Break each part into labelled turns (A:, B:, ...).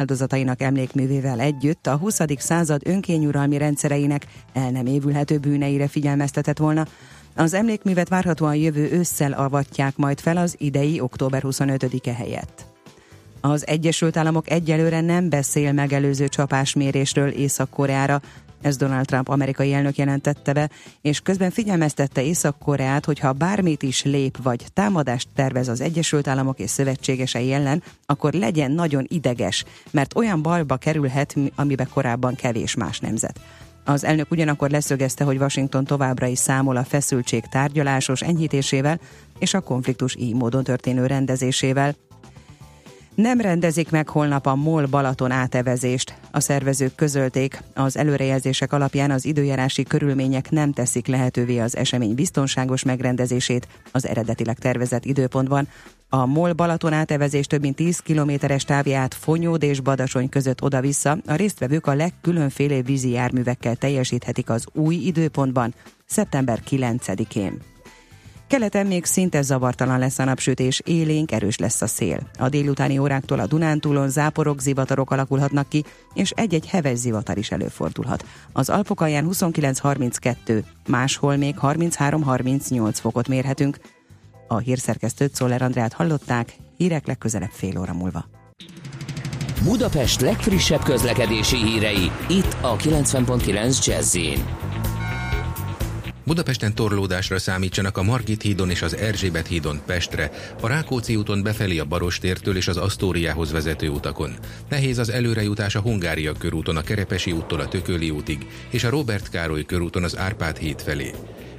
A: áldozatainak emlékművével együtt a 20. század önkényuralmi rendszereinek el nem évülhető bűneire figyelmeztetett volna. Az emlékművet várhatóan jövő ősszel avatják majd fel az idei október 25-e helyett. Az Egyesült Államok egyelőre nem beszél megelőző csapásmérésről Észak-Koreára, ez Donald Trump amerikai elnök jelentette be, és közben figyelmeztette Észak-Koreát, hogy ha bármit is lép vagy támadást tervez az Egyesült Államok és szövetségesei ellen, akkor legyen nagyon ideges, mert olyan balba kerülhet, amibe korábban kevés más nemzet. Az elnök ugyanakkor leszögezte, hogy Washington továbbra is számol a feszültség tárgyalásos enyhítésével és a konfliktus így módon történő rendezésével, nem rendezik meg holnap a MOL Balaton átevezést. A szervezők közölték, az előrejelzések alapján az időjárási körülmények nem teszik lehetővé az esemény biztonságos megrendezését az eredetileg tervezett időpontban. A MOL Balaton átevezés több mint 10 kilométeres távját Fonyód és Badasony között oda-vissza a résztvevők a legkülönféle vízi járművekkel teljesíthetik az új időpontban, szeptember 9-én. Keleten még szinte zavartalan lesz a napsütés, élénk, erős lesz a szél. A délutáni óráktól a Dunántúlon záporok, zivatarok alakulhatnak ki, és egy-egy heves zivatar is előfordulhat. Az Alpok alján 29-32, máshol még 33-38 fokot mérhetünk. A hírszerkesztőt Szoller Andrát hallották, hírek legközelebb fél óra múlva.
B: Budapest legfrissebb közlekedési hírei, itt a 90.9 jazz
C: Budapesten torlódásra számítsanak a Margit hídon és az Erzsébet hídon Pestre, a Rákóczi úton befelé a Barostértől és az Asztóriához vezető utakon. Nehéz az előrejutás a Hungária körúton a Kerepesi úttól a Tököli útig, és a Robert Károly körúton az Árpád híd felé.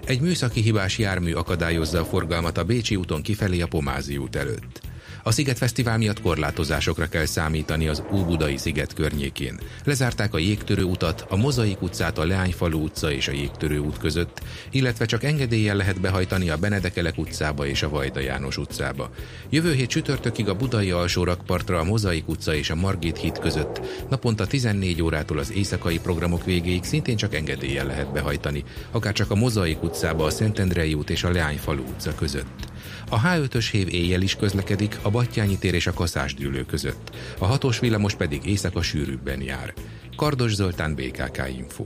C: Egy műszaki hibás jármű akadályozza a forgalmat a Bécsi úton kifelé a Pomázi út előtt. A Sziget Fesztivál miatt korlátozásokra kell számítani az Óbudai sziget környékén. Lezárták a jégtörő utat, a Mozaik utcát, a Leányfalu utca és a jégtörő út között, illetve csak engedéllyel lehet behajtani a Benedekelek utcába és a Vajda János utcába. Jövő hét csütörtökig a Budai alsó rakpartra a Mozaik utca és a Margit híd között naponta 14 órától az éjszakai programok végéig szintén csak engedéllyel lehet behajtani, akár csak a Mozaik utcába a Szentendrei út és a Leányfalu utca között. A H5-ös hév éjjel is közlekedik a Battyányi tér és a Kaszásdűlő között. A hatos villamos pedig éjszaka sűrűbben jár. Kardos Zoltán, BKK Info.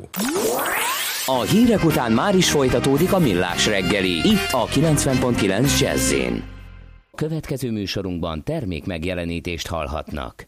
B: A hírek után már is folytatódik a millás reggeli. Itt a 90.9 jazz Következő műsorunkban termék megjelenítést hallhatnak.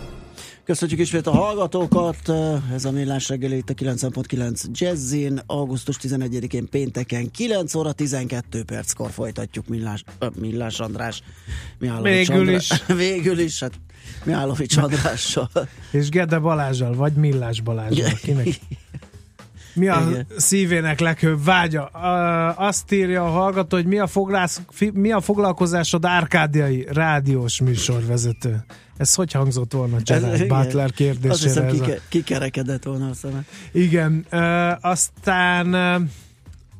D: Köszönjük ismét a hallgatókat, ez a Millás reggeli itt a 9.9 Jazzin, augusztus 11-én pénteken 9 óra 12 perckor folytatjuk Millás, uh, Millás András.
E: Mihálovics Végül András, is.
D: Végül is, hát Mihálovics Andrással.
E: És Gede Balázsal, vagy Millás Balázsal, kinek? Mi a Igen. szívének leghőbb vágya? Azt írja a hallgató, hogy mi a, foglász, mi a foglalkozásod árkádiai rádiós műsorvezető. Ez hogy hangzott volna Gerard Butler kérdésére? Azt hiszem,
D: kike, kikerekedett volna a szemet.
E: Igen, ö, aztán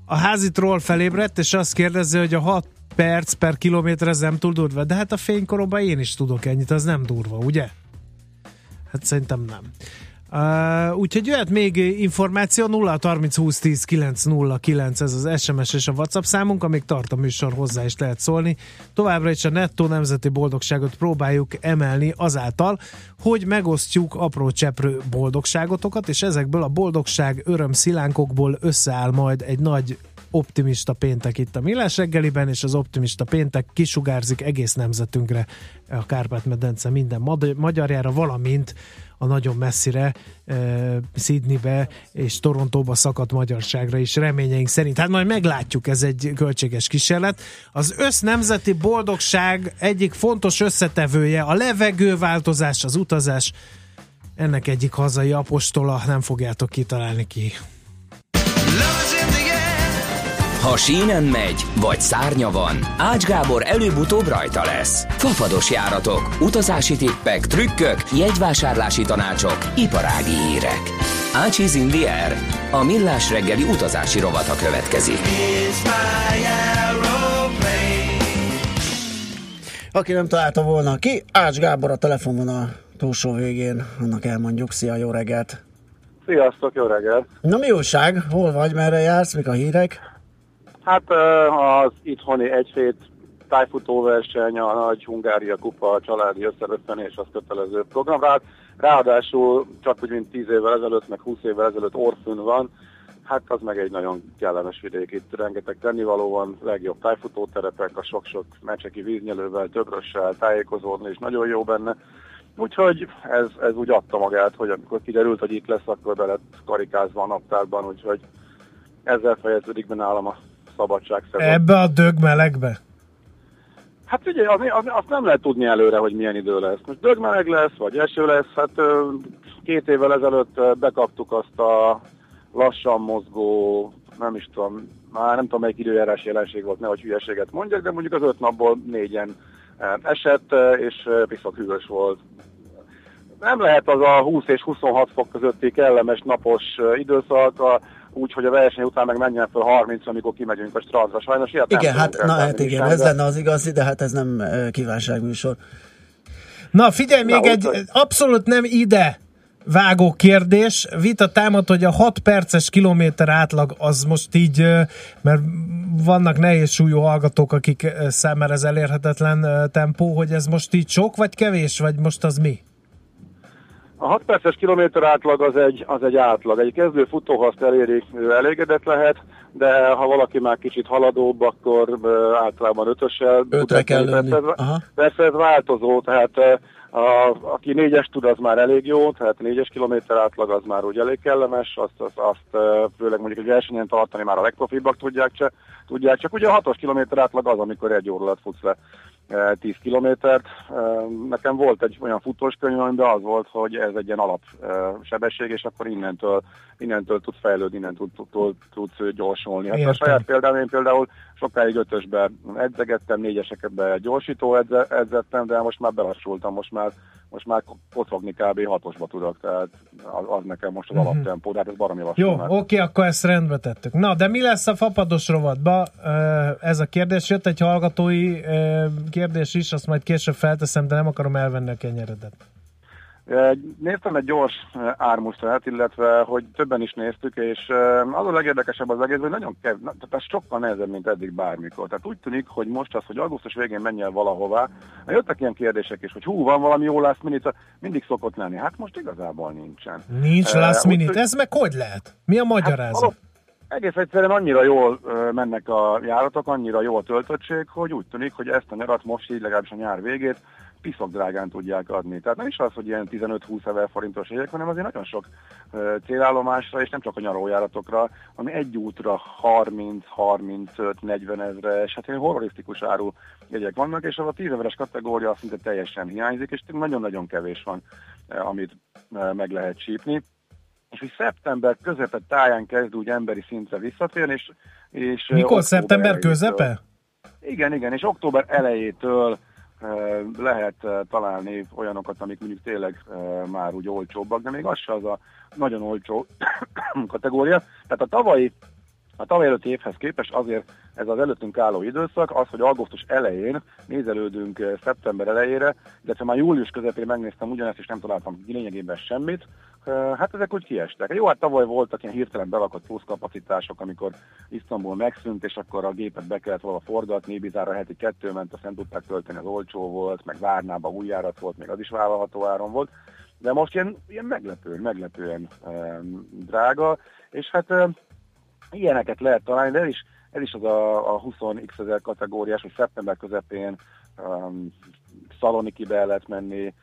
E: a házitról felébredt, és azt kérdezi, hogy a 6 perc per kilométer ez nem túl durva. De hát a fénykoromban én is tudok ennyit, az nem durva, ugye? Hát szerintem nem. Uh, úgyhogy jöhet még információ 0 30 20 10 9 0 9 ez az SMS és a WhatsApp számunk, amíg tart a műsor hozzá is lehet szólni. Továbbra is a nettó nemzeti boldogságot próbáljuk emelni azáltal, hogy megosztjuk apró cseprő boldogságotokat, és ezekből a boldogság öröm szilánkokból összeáll majd egy nagy optimista péntek itt a Millás reggeliben, és az optimista péntek kisugárzik egész nemzetünkre a Kárpát-medence minden magyarjára, valamint a nagyon messzire uh, Sydneybe és Torontóba szakadt magyarságra is reményeink szerint. Hát majd meglátjuk, ez egy költséges kísérlet. Az össznemzeti boldogság egyik fontos összetevője a levegőváltozás, az utazás. Ennek egyik hazai apostola, nem fogjátok kitalálni ki.
B: Ha sínen megy, vagy szárnya van, Ács Gábor előbb-utóbb rajta lesz. Fafados járatok, utazási tippek, trükkök, jegyvásárlási tanácsok, iparági hírek. Ácsiz in the air. A millás reggeli utazási rovata következik.
D: Aki nem találta volna ki, Ács Gábor a telefonon a túlsó végén, annak elmondjuk. Szia, jó reggelt!
F: Sziasztok, jó reggelt!
D: Na mi újság? Hol vagy, merre jársz, mik a hírek?
F: Hát az itthoni egyfét tájfutóverseny, a nagy Hungária kupa, a családi összerösztenés, az kötelező program. Rá, ráadásul csak úgy, mint 10 évvel ezelőtt, meg 20 évvel ezelőtt Orszűn van, hát az meg egy nagyon kellemes vidék. Itt rengeteg tennivaló van, legjobb tájfutóterepek, a sok-sok mecseki víznyelővel, töbrössel tájékozódni, és nagyon jó benne. Úgyhogy ez, ez úgy adta magát, hogy amikor kiderült, hogy itt lesz, akkor be lett karikázva a naptárban, úgyhogy ezzel fejeződik be nálam a szabadság
E: Ebbe a dög melegbe?
F: Hát ugye, az, az, azt nem lehet tudni előre, hogy milyen idő lesz. Most dögmeleg lesz, vagy eső lesz. Hát két évvel ezelőtt bekaptuk azt a lassan mozgó, nem is tudom, már nem tudom, melyik időjárás jelenség volt, nehogy hülyeséget mondjak, de mondjuk az öt napból négyen esett, és piszak hűvös volt. Nem lehet az a 20 és 26 fok közötti kellemes napos időszak, a úgy, hogy a verseny után meg menjen fel 30 amikor kimegyünk a strandra. Sajnos ilyet
D: Igen, hát, na, hát igen, ez lenne az igazi, de hát ez nem kívánságműsor.
E: Na figyelj, még na, egy úgy, abszolút nem ide vágó kérdés. Vita támad, hogy a 6 perces kilométer átlag az most így, mert vannak nehéz súlyú hallgatók, akik számára ez elérhetetlen tempó, hogy ez most így sok, vagy kevés, vagy most az mi?
F: A 6 perces kilométer átlag az egy, az egy átlag. Egy kezdő futó, ha azt eléri, elégedett lehet, de ha valaki már kicsit haladóbb, akkor általában ötössel.
D: Ötre kell
F: persze, persze ez változó, tehát a, aki négyes tud, az már elég jó, tehát négyes kilométer átlag az már úgy elég kellemes, azt, azt, azt főleg mondjuk egy versenyen tartani már a legprofibbak tudják, csak, tudják, csak ugye a hatos kilométer átlag az, amikor egy óra alatt futsz le 10 kilométert. Nekem volt egy olyan futós amiben az volt, hogy ez egy ilyen alapsebesség, és akkor innentől, innentől tud fejlődni, innen tud, tud, tudsz gyorsulni. Hát a saját példám, én például sokáig ötösbe edzegettem, négyesekbe gyorsító edze, edzettem, de most már belassultam, most már most már kocogni kb. hatosba tudok, tehát az, az nekem most az uh-huh. alaptempó, de hát ez baromi lassú.
E: Jó, oké, okay, akkor ezt rendbe tettük. Na, de mi lesz a fapados rovatba? Ez a kérdés jött, egy hallgatói kérdés is, azt majd később felteszem, de nem akarom elvenni a kenyeredet.
F: Néztem egy gyors ármustrát, illetve hogy többen is néztük, és az a legérdekesebb az egész, hogy nagyon kev, tehát ez sokkal nehezebb, mint eddig bármikor. Tehát úgy tűnik, hogy most az, hogy augusztus végén menj el valahová, jöttek ilyen kérdések is, hogy hú, van valami jó last minute, mindig szokott lenni. Hát most igazából nincsen.
E: Nincs last minute, ez meg hogy lehet? Mi a magyarázat? Hát,
F: egész egyszerűen annyira jól mennek a járatok, annyira jó a töltöttség, hogy úgy tűnik, hogy ezt a nyarat most így legalábbis a nyár végét piszok drágán tudják adni. Tehát nem is az, hogy ilyen 15-20 ezer forintos jegyek, hanem azért nagyon sok célállomásra, és nem csak a nyarójáratokra, ami egy útra 30, 35, 40 ezres, hát ilyen horrorisztikus áru jegyek vannak, és az a 10 ezeres kategória szinte teljesen hiányzik, és nagyon-nagyon kevés van, amit meg lehet sípni és hogy szeptember közepe táján kezd úgy emberi szintre visszatérni, és, és
E: Mikor szeptember közepe?
F: Igen, igen, és október elejétől lehet találni olyanokat, amik mondjuk tényleg már úgy olcsóbbak, de még az se az a nagyon olcsó kategória. Tehát a tavalyi a tavaly előtti évhez képest azért ez az előttünk álló időszak, az, hogy augusztus elején nézelődünk szeptember elejére, de már július közepén megnéztem ugyanezt, és nem találtam lényegében semmit, hát ezek úgy kiestek. Jó, hát tavaly voltak ilyen hirtelen belakott pluszkapacitások, amikor Isztambul megszűnt, és akkor a gépet be kellett volna forgatni, Ibizára heti kettő ment, azt nem tudták tölteni, az olcsó volt, meg Várnába új járat volt, még az is vállalható áron volt. De most ilyen, ilyen meglepően, meglepően um, drága, és hát ilyeneket lehet találni, de ez is, ez is az a, a 20x ezer kategóriás, hogy szeptember közepén um, Szalonikibe lehet menni,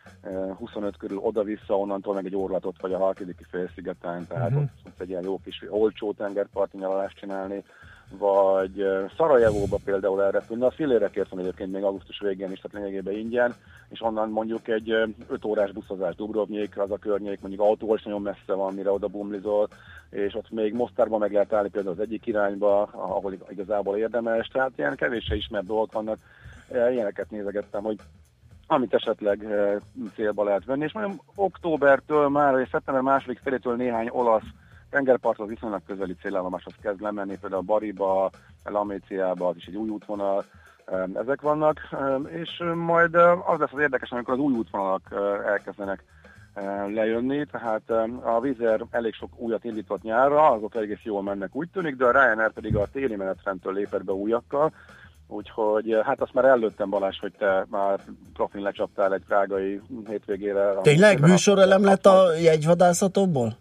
F: 25 körül oda-vissza, onnantól meg egy orlatot vagy a Halkidiki félszigeten, tehát uh-huh. ott, egy ilyen jó kis olcsó tengerparti nyaralást csinálni, vagy Szarajevóba például elrepülni, a filére kértem egyébként még augusztus végén is, tehát lényegében ingyen, és onnan mondjuk egy 5 órás buszozás Dubrovnik, az a környék, mondjuk autó is nagyon messze van, mire oda bumlizol, és ott még Mostárban meg lehet állni például az egyik irányba, ahol igazából érdemes, tehát ilyen kevéssé ismert dolgok vannak, ilyeneket nézegettem, hogy amit esetleg célba lehet venni, és mondjuk októbertől már, vagy szeptember második felétől néhány olasz tengerparthoz viszonylag közeli célállomáshoz kezd lemenni, például a Bariba, Laméciába, az is egy új útvonal, ezek vannak, és majd az lesz az érdekes, amikor az új útvonalak elkezdenek lejönni, tehát a Vizer elég sok újat indított nyárra, azok egész jól mennek úgy tűnik, de a Ryanair pedig a téli menetrendtől lépett be újakkal, Úgyhogy hát azt már előttem Balázs, hogy te már profin lecsaptál egy prágai hétvégére.
D: Tényleg műsorelem lett a jegyvadászatokból?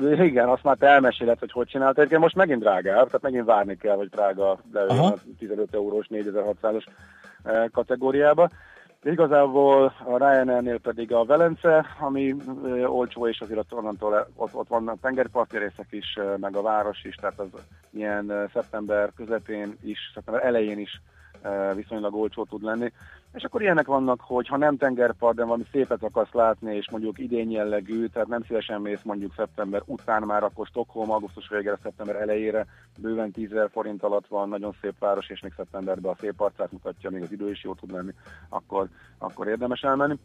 F: Igen, azt már te elmeséled, hogy hogy csináltad. Egyébként most megint drágább, tehát megint várni kell, hogy Prága lejön a 15 eurós, 4600-as kategóriába. De igazából a Ryanairnél pedig a Velence, ami ö, olcsó, és azért onnantól, ott, ott vannak tengerparti részek is, ö, meg a város is, tehát az ilyen szeptember közepén is, szeptember elején is viszonylag olcsó tud lenni. És akkor ilyenek vannak, hogy ha nem tengerpart, de valami szépet akarsz látni, és mondjuk idén jellegű, tehát nem szívesen mész mondjuk szeptember után már, akkor Stockholm augusztus végére, szeptember elejére bőven 10 forint alatt van, nagyon szép város, és még szeptemberben a szép arcát mutatja, még az idő is jó tud lenni, akkor, akkor érdemes elmenni.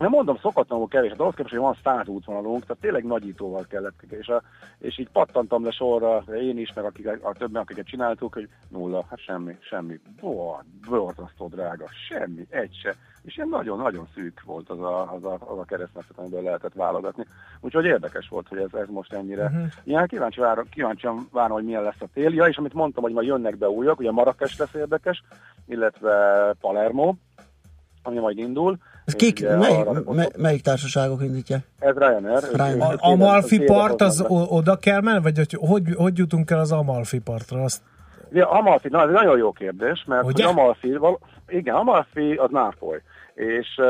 F: Nem mondom, szokatlanul kevés, de ahhoz képest, hogy van száz útvonalunk, tehát tényleg nagyítóval kellett, és, a, és így pattantam le sorra, én is, meg akik, a többen, akiket csináltuk, hogy nulla, hát semmi, semmi, borzasztó drága, semmi, egy se. És ilyen nagyon-nagyon szűk volt az a, az a, az a keresztmetszet, amiből lehetett válogatni. Úgyhogy érdekes volt, hogy ez, ez most ennyire. Uh-huh. Ilyen kíváncsi várom, kíváncsian várom, hogy milyen lesz a tél. Ja, és amit mondtam, hogy majd jönnek be újak, ugye Marrakes lesz érdekes, illetve Palermo, ami majd indul.
D: Ez kik, mely, mely, melyik társaságok indítják?
F: Ez Ryanair.
E: Ryanair. A Amalfi part, az oda kell menni, vagy hogy, hogy, hogy jutunk el az Amalfi partra? Azt...
F: Ja, Amalfi, na, ez egy nagyon jó kérdés, mert hogy Amalfi, val, igen, Amalfi az Nápoly, és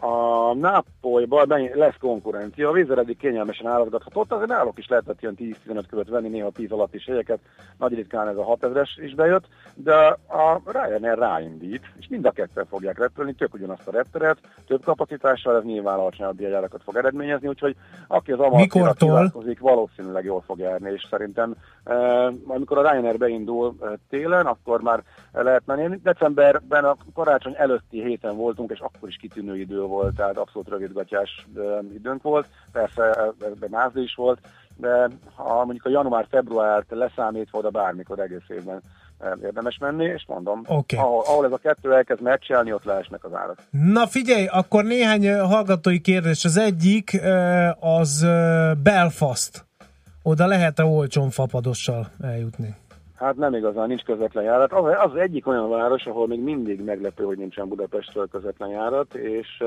F: a Nápolyban lesz konkurencia, a vízer eddig kényelmesen állapodhatott, azért náluk is lehetett ilyen 10-15 követ venni, néha 10 alatt is helyeket, nagy ritkán ez a 6000-es is bejött, de a Ryanair ráindít, és mind a ketten fogják repülni, tök ugyanazt a repteret, több kapacitással, ez nyilván alacsonyabb díjajárakat fog eredményezni, úgyhogy aki az Amalfira kívánkozik, valószínűleg jól fog járni, és szerintem eh, amikor a Ryanair beindul eh, télen, akkor már lehet menni. Decemberben a karácsony előtti héten voltunk, és akkor is kitűnő idő volt, tehát abszolút rövidgatjás időnk volt, persze ebben mázli is volt, de ha mondjuk a január-februárt leszámítva oda bármikor egész évben érdemes menni, és mondom,
E: okay.
F: ahol, ahol ez a kettő elkezd megcselni, ott leesnek az árak.
E: Na figyelj, akkor néhány hallgatói kérdés. Az egyik az Belfast. Oda lehet-e olcsón fapadossal eljutni?
F: Hát nem igazán, nincs közvetlen járat. Az, az egyik olyan város, ahol még mindig meglepő, hogy nincsen Budapestről közvetlen járat, és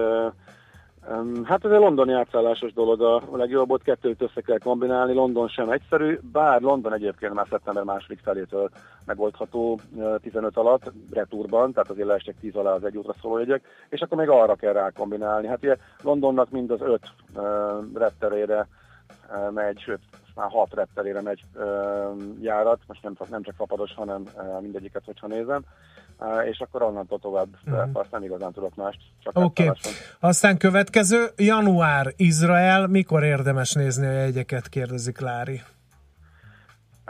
F: hát ez egy londoni átszállásos dolog a legjobb, ott kettőt össze kell kombinálni, London sem egyszerű, bár London egyébként már szeptember második felétől megoldható 15 alatt, retúrban, tehát azért leestek 10 alá az egy útra szóló jegyek, és akkor még arra kell rá kombinálni. Hát ugye Londonnak mind az öt uh, repterére megy, sőt már hat repterére megy járat, most nem, nem csak fapados, hanem mindegyiket, hogyha nézem, és akkor onnantól tovább uh-huh. azt nem igazán tudok mást.
E: Oké, okay. aztán következő, január, Izrael, mikor érdemes nézni a jegyeket, kérdezi Klári.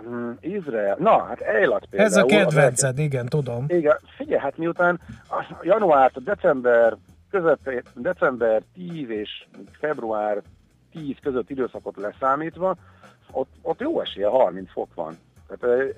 F: Um, Izrael, na, hát Eilat például.
E: Ez a kedvenced, igen, tudom.
F: Igen, figyelj, hát miután a január, december, közepén, december 10 és február 10 között időszakot leszámítva, ott, ott jó esélye 30 fok van. Tehát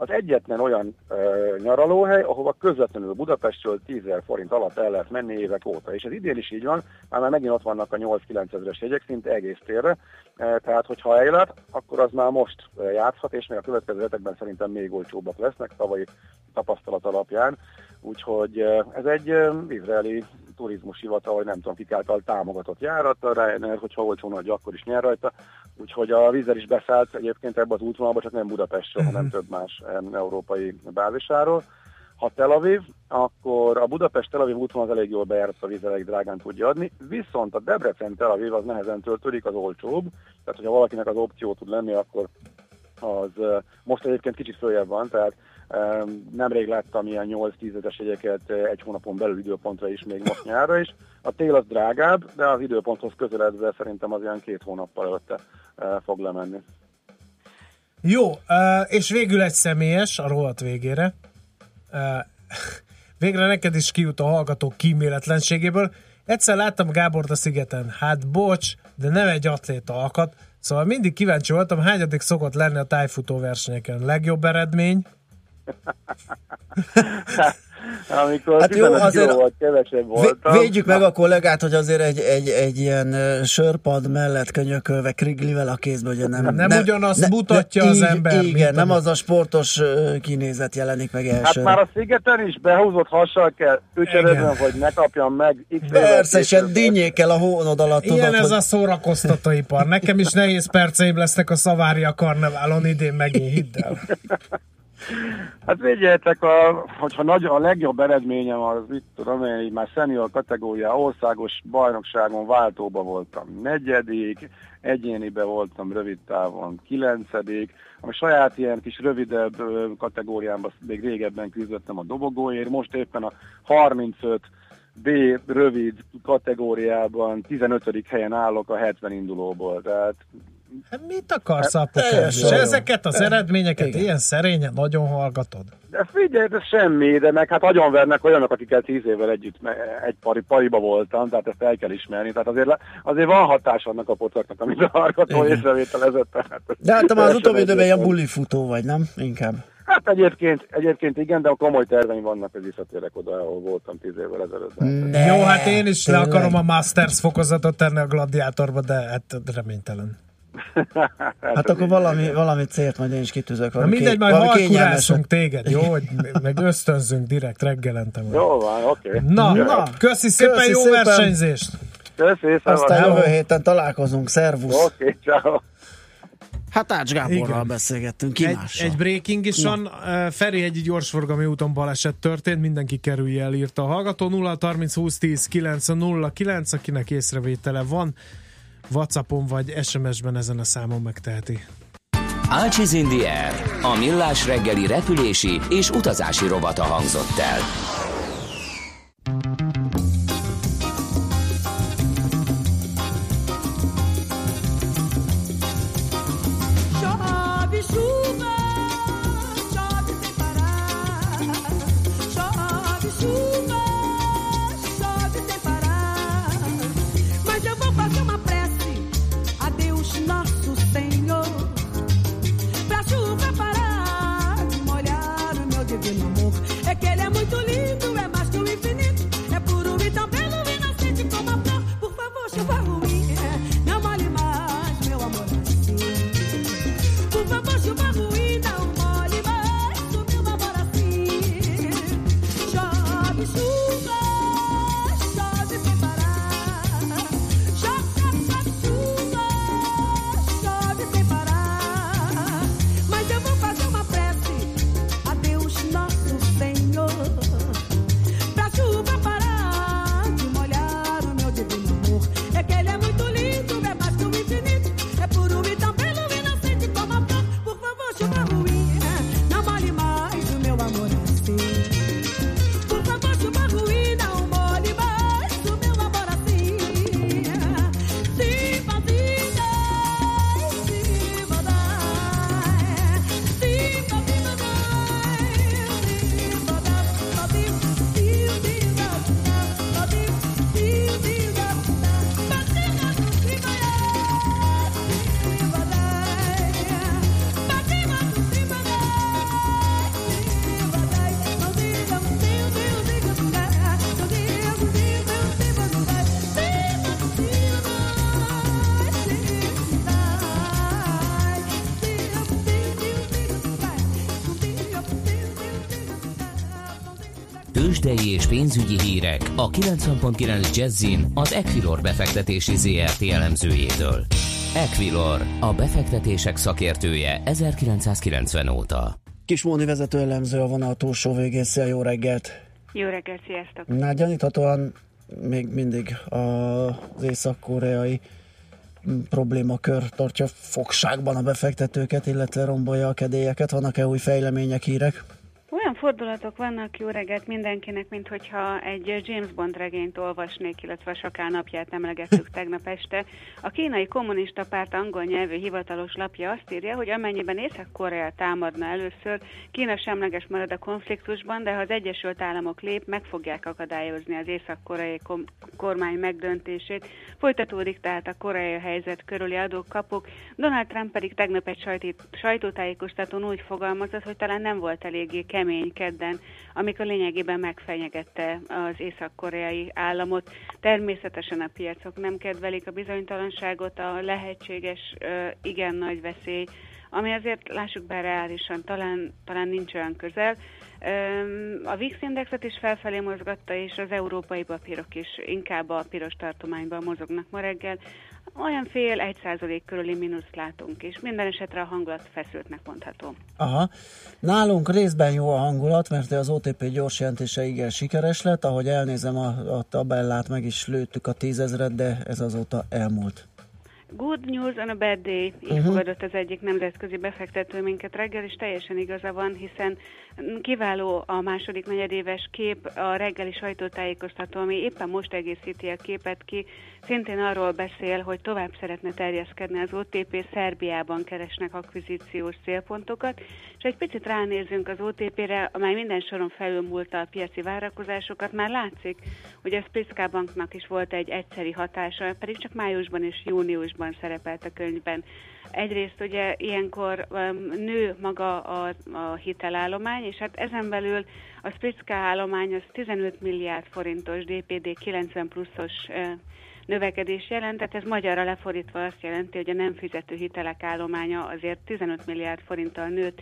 F: az egyetlen olyan e, nyaralóhely, ahova közvetlenül Budapestről 10 forint alatt el lehet menni évek óta. És ez idén is így van, már, már megint ott vannak a 8-9 ezeres jegyek szinte egész térre, e, tehát hogyha eljött, akkor az már most játszhat, és még a következő hetekben szerintem még olcsóbbak lesznek tavalyi tapasztalat alapján. Úgyhogy ez egy izraeli turizmus hivatal, vagy nem tudom kik által támogatott járat, a Ryanair, hogyha olcsón adja, akkor is nyer rajta. Úgyhogy a vízzel is beszállt egyébként ebbe az útvonalba, csak nem Budapestről, hanem mhm. több más európai bázisáról. Ha Tel Aviv, akkor a Budapest-Tel Aviv útvonal az elég jól bejárat a víz elég drágán tudja adni, viszont a Debrecen-Tel Aviv az nehezen töltődik, az olcsóbb, tehát hogyha valakinek az opció tud lenni, akkor az most egyébként kicsit följebb van, tehát Nemrég láttam ilyen 8-10 ezeres jegyeket egy hónapon belül időpontra is, még most nyárra is. A tél az drágább, de az időponthoz közeledve szerintem az ilyen két hónappal előtte fog lemenni.
E: Jó, és végül egy személyes, a rohadt végére. Végre neked is kijut a hallgatók kíméletlenségéből. Egyszer láttam Gábort a szigeten. Hát bocs, de nem egy atléta alkat. Szóval mindig kíváncsi voltam, hányadik szokott lenni a tájfutó versenyeken. Legjobb eredmény?
F: Amikor hát jó, azért volt, kevesebb voltam.
D: Védjük meg a kollégát, hogy azért egy, egy, egy ilyen sörpad mellett könyökölve kriglivel a kézbe, hogy nem...
E: Nem, nem ugyanazt ne, mutatja ne, az így, ember.
D: Igen, nem az a sportos kinézet jelenik meg első.
F: Hát már a szigeten is behúzott hassal kell ücsörödön, hogy ne kapjam meg
D: Persze, és ilyen dinnyékkel a hónod alatt.
E: Ilyen tudod, ez hogy... a szórakoztatóipar. Nekem is nehéz perceim lesznek a Szavária karneválon idén megint, hidd el.
F: Hát vigyétek, a, hogyha nagy, a legjobb eredményem az, itt tudom én, már senior kategória, országos bajnokságon váltóba voltam. Negyedik, egyénibe voltam rövid távon kilencedik, ami saját ilyen kis rövidebb kategóriámban még régebben küzdöttem a dobogóért, most éppen a 35 B rövid kategóriában 15. helyen állok a 70 indulóból, tehát
E: Hát mit akarsz, hát, És ezeket az eredményeket Igen. ilyen szerényen nagyon hallgatod?
F: De figyelj, ez semmi, de meg hát vernek olyanok, akikkel tíz évvel együtt egy pari, pariba voltam, tehát ezt el kell ismerni. Tehát azért, azért van hatás annak a pocaknak, amit a hallgató észrevételezett. Hát
D: de hát te már az utóbbi időben ilyen bulifutó vagy, nem? Inkább.
F: Hát egyébként, egyébként igen, de a komoly terveim vannak, hogy visszatérek oda, ahol voltam tíz évvel ezelőtt.
E: Ne, Jó, hát én is le akarom a Masters fokozatot tenni a gladiátorba, de hát reménytelen.
D: Hát, hát akkor valami, valami célt majd én is kitűzök.
E: Na mindegy, majd halkurászunk téged, jó? Hogy meg ösztönzünk direkt reggelente.
F: Jó van, oké. Okay.
E: Na, na, köszi szépen, köszi jó szépen. versenyzést!
F: Köszi,
D: Aztán jövő héten találkozunk, szervusz!
F: Oké, okay, ciao.
D: Hát Ács Gáborral Igen. beszélgettünk, ki
E: egy, egy breaking is van, Feri egy gyorsforgalmi úton baleset történt, mindenki kerülje el, írta a hallgató, 0 30 20 10 9 0 9, akinek észrevétele van, Whatsappon vagy SMS-ben ezen a számon megteheti.
B: Ácsiz in the air, a millás reggeli repülési és utazási robata hangzott el. Tőzsdei és pénzügyi hírek a 90.9 Jazzin az Equilor befektetési ZRT elemzőjétől. Equilor, a befektetések szakértője 1990 óta.
D: Kismóni vezető elemző a vonal túlsó végén. Szia, jó reggelt!
G: Jó reggelt, sziasztok!
D: Na, gyaníthatóan még mindig az észak-koreai problémakör tartja fogságban a befektetőket, illetve rombolja a kedélyeket. Vannak-e új fejlemények, hírek?
G: Olyan fordulatok vannak, jó reggelt mindenkinek, mint hogyha egy James Bond regényt olvasnék, illetve a Sakál napját emlegettük tegnap este. A kínai kommunista párt angol nyelvű hivatalos lapja azt írja, hogy amennyiben Észak-Korea támadna először, Kína semleges marad a konfliktusban, de ha az Egyesült Államok lép, meg fogják akadályozni az észak-koreai kormány megdöntését. Folytatódik tehát a koreai helyzet körüli adók kapok. Donald Trump pedig tegnap egy sajtótájékoztatón úgy fogalmazott, hogy talán nem volt eléggé kemény kedden, amikor lényegében megfenyegette az észak-koreai államot. Természetesen a piacok nem kedvelik a bizonytalanságot, a lehetséges igen nagy veszély, ami azért lássuk be reálisan, talán, talán nincs olyan közel. A VIX indexet is felfelé mozgatta, és az európai papírok is inkább a piros tartományban mozognak ma reggel. Olyan fél, egy százalék körüli mínuszt látunk, és minden esetre a hangulat feszültnek mondható.
D: Aha. Nálunk részben jó a hangulat, mert az OTP gyors jelentése igen sikeres lett. Ahogy elnézem a, a tabellát, meg is lőttük a tízezret, de ez azóta elmúlt.
G: Good news on a bad day, így uh-huh. fogadott az egyik nemzetközi befektető minket reggel, és teljesen igaza van, hiszen kiváló a második negyedéves kép, a reggeli sajtótájékoztató, ami éppen most egészíti a képet ki, szintén arról beszél, hogy tovább szeretne terjeszkedni az OTP, Szerbiában keresnek akvizíciós célpontokat, és egy picit ránézünk az OTP-re, amely minden soron felülmúlta a piaci várakozásokat, már látszik, hogy a Spritzka banknak is volt egy egyszeri hatása, pedig csak májusban és júniusban szerepelt a könyvben. Egyrészt ugye ilyenkor um, nő maga a, a hitelállomány, és hát ezen belül a Spritzka állomány az 15 milliárd forintos DPD 90 pluszos növekedés jelent, tehát ez magyarra lefordítva azt jelenti, hogy a nem fizető hitelek állománya azért 15 milliárd forinttal nőtt,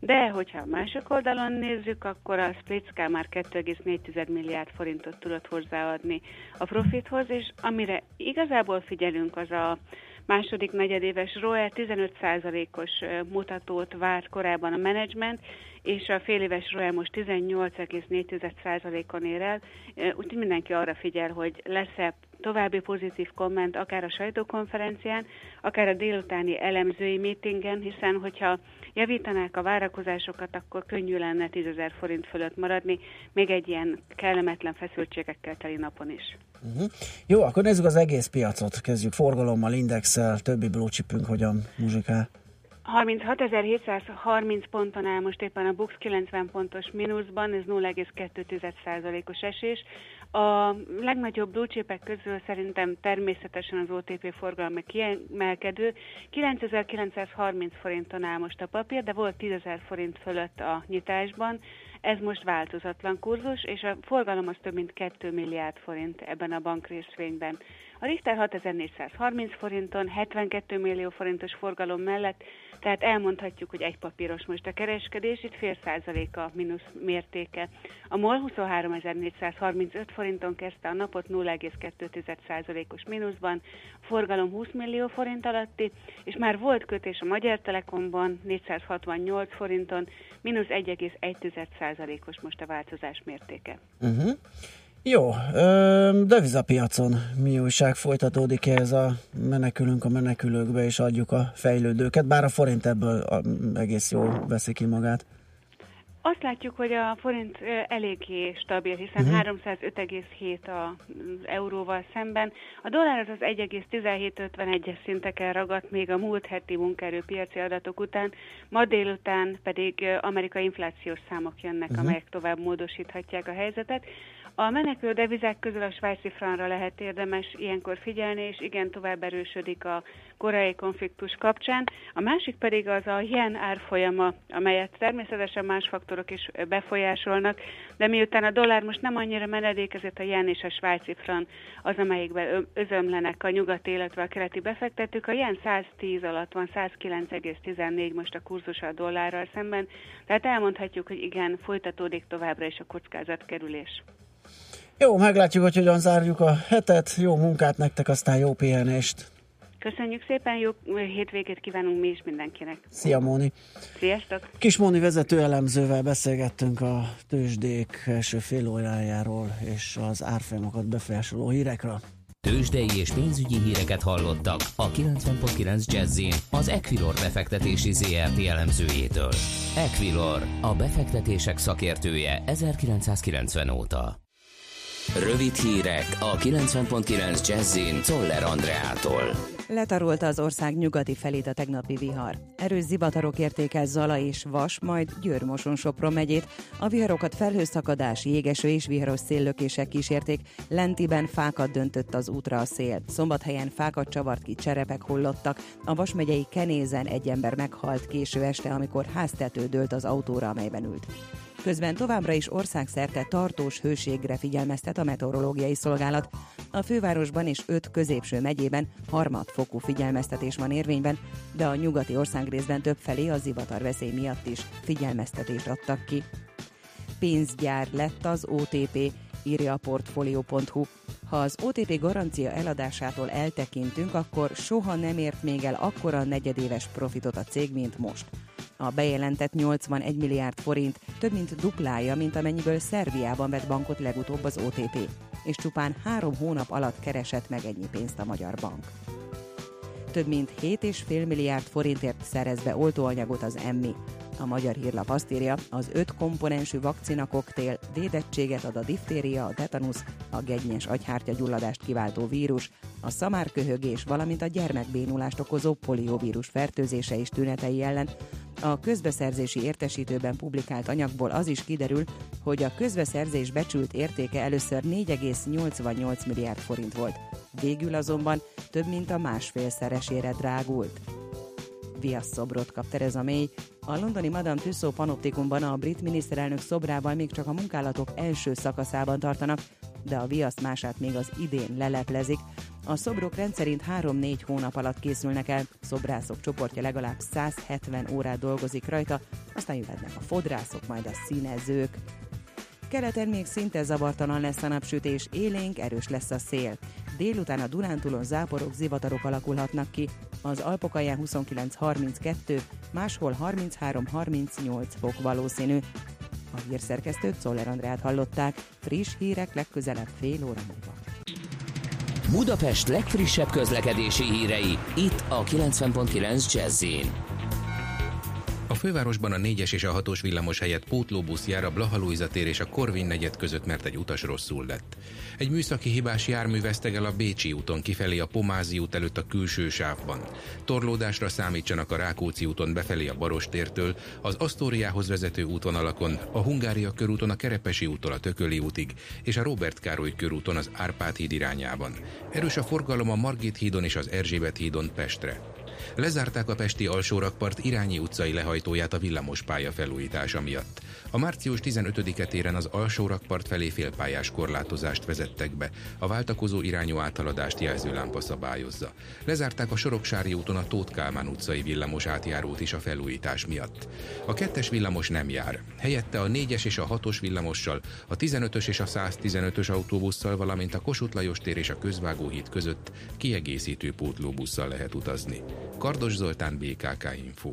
G: de hogyha a másik oldalon nézzük, akkor a Splitska már 2,4 milliárd forintot tudott hozzáadni a profithoz, és amire igazából figyelünk, az a második negyedéves ROE 15%-os mutatót várt korábban a menedzsment, és a féléves ROE most 18,4%-on ér el, úgyhogy mindenki arra figyel, hogy lesz-e további pozitív komment akár a sajtókonferencián, akár a délutáni elemzői meetingen, hiszen hogyha javítanák a várakozásokat, akkor könnyű lenne 10 ezer forint fölött maradni, még egy ilyen kellemetlen feszültségekkel teli napon is.
D: Uh-huh. Jó, akkor nézzük az egész piacot, kezdjük forgalommal, indexel, többi blue chipünk hogyan muzsikál.
G: 36.730 ponton áll most éppen a Bux 90 pontos mínuszban, ez 0,2%-os esés. A legnagyobb blue közül szerintem természetesen az OTP forgalmi kiemelkedő. 9930 forinton áll most a papír, de volt 10.000 forint fölött a nyitásban. Ez most változatlan kurzus, és a forgalom az több mint 2 milliárd forint ebben a bankrészvényben. A Richter 6430 forinton, 72 millió forintos forgalom mellett, tehát elmondhatjuk, hogy egy papíros most a kereskedés, itt fél százaléka mínusz mértéke. A MOL 23435 forinton kezdte a napot 0,2%-os mínuszban, forgalom 20 millió forint alatti, és már volt kötés a Magyar Telekomban 468 forinton, mínusz 1,1%-os most a változás mértéke.
D: Uh-huh. Jó, devizapiacon mi újság folytatódik -e ez a menekülünk a menekülőkbe és adjuk a fejlődőket, bár a forint ebből egész jól veszi ki magát.
G: Azt látjuk, hogy a forint eléggé stabil, hiszen uh-huh. Mhm. 305,7 az euróval szemben. A dollár az az 1,1751-es szinteken ragadt még a múlt heti munkaerőpiaci adatok után, ma délután pedig amerikai inflációs számok jönnek, uh-huh. amelyek tovább módosíthatják a helyzetet. A menekülő devizák közül a svájci franra lehet érdemes ilyenkor figyelni, és igen, tovább erősödik a koreai konfliktus kapcsán. A másik pedig az a yen árfolyama, amelyet természetesen más faktorok is befolyásolnak, de miután a dollár most nem annyira menedékezett, a yen és a svájci fran az, amelyikben özömlenek a nyugati, illetve a keleti befektetők. A yen 110 alatt van, 109,14 most a kurzus a dollárral szemben, tehát elmondhatjuk, hogy igen, folytatódik továbbra is a kockázatkerülés.
D: Jó, meglátjuk, hogy hogyan zárjuk a hetet. Jó munkát nektek, aztán jó pihenést.
G: Köszönjük szépen, jó hétvégét kívánunk mi is mindenkinek.
D: Szia Móni!
G: Sziasztok!
D: Kis Móni vezető elemzővel beszélgettünk a tőzsdék első fél órájáról és az árfolyamokat befolyásoló hírekről.
B: Tőzsdei és pénzügyi híreket hallottak a 90.9 jazz az Equilor befektetési ZRT elemzőjétől. Equilor, a befektetések szakértője 1990 óta. Rövid hírek a 90.9 Jazzin Toller Andreától.
A: Letarolta az ország nyugati felét a tegnapi vihar. Erős zivatarok érték el Zala és Vas, majd Győrmoson Sopron megyét. A viharokat felhőszakadás, jégeső és viharos széllökések kísérték. Lentiben fákat döntött az útra a szél. Szombathelyen fákat csavart ki, cserepek hullottak. A Vas megyei Kenézen egy ember meghalt késő este, amikor háztető dőlt az autóra, amelyben ült. Közben továbbra is országszerte tartós hőségre figyelmeztet a meteorológiai szolgálat. A fővárosban és öt középső megyében harmadfokú figyelmeztetés van érvényben, de a nyugati országrészben több felé a zivatar veszély miatt is figyelmeztetést adtak ki. Pénzgyár lett az OTP, írja a Portfolio.hu. Ha az OTP garancia eladásától eltekintünk, akkor soha nem ért még el akkora negyedéves profitot a cég, mint most. A bejelentett 81 milliárd forint több mint duplája, mint amennyiből Szerbiában vett bankot legutóbb az OTP, és csupán három hónap alatt keresett meg ennyi pénzt a Magyar Bank. Több mint 7,5 milliárd forintért szerez be oltóanyagot az emmi. A magyar hírlap azt írja, az öt komponensű vakcina koktél védettséget ad a diftéria, a tetanusz, a gegynyes agyhártya gyulladást kiváltó vírus, a szamárköhögés, valamint a gyermekbénulást okozó polióvírus fertőzése és tünetei ellen, a közbeszerzési értesítőben publikált anyagból az is kiderül, hogy a közbeszerzés becsült értéke először 4,88 milliárd forint volt. Végül azonban több mint a másfélszeresére drágult. Viasz szobrot kap Tereza May. A londoni Madame Tussauds panoptikumban a brit miniszterelnök szobrával még csak a munkálatok első szakaszában tartanak, de a viasz mását még az idén leleplezik, a szobrok rendszerint 3-4 hónap alatt készülnek el, szobrászok csoportja legalább 170 órát dolgozik rajta, aztán jöhetnek a fodrászok, majd a színezők. Keleten még szinte zavartalan lesz a napsütés, élénk, erős lesz a szél. Délután a Dunántúlon záporok, zivatarok alakulhatnak ki, az Alpokalján 29-32, máshol 33-38 fok valószínű. A hírszerkesztőt Szoller Andrát hallották, friss hírek legközelebb fél óra múlva.
B: Budapest legfrissebb közlekedési hírei, itt a 90.9 jazz
C: fővárosban a 4-es és a 6-os villamos helyett pótlóbusz jár a Blaha tér és a Korvin negyed között, mert egy utas rosszul lett. Egy műszaki hibás jármű vesztegel a Bécsi úton kifelé a Pomázi út előtt a külső sávban. Torlódásra számítsanak a Rákóczi úton befelé a Barostértől, az Asztóriához vezető útvonalakon, a Hungária körúton a Kerepesi úttól a Tököli útig, és a Robert Károly körúton az Árpád híd irányában. Erős a forgalom a Margit hídon és az Erzsébet hídon Pestre. Lezárták a Pesti alsórakpart irányi utcai lehajtóját a villamospálya felújítása miatt. A március 15-e téren az alsórakpart felé félpályás korlátozást vezettek be. A váltakozó irányú áthaladást jelzőlámpa szabályozza. Lezárták a Soroksári úton a Tóth Kálmán utcai villamos átjárót is a felújítás miatt. A kettes villamos nem jár. Helyette a 4-es és a 6-os villamossal, a 15-ös és a 115-ös autóbusszal, valamint a Kossuth Lajos tér és a Közvágóhíd között kiegészítő pótlóbusszal lehet utazni. Kardos Zoltán, BKK Info.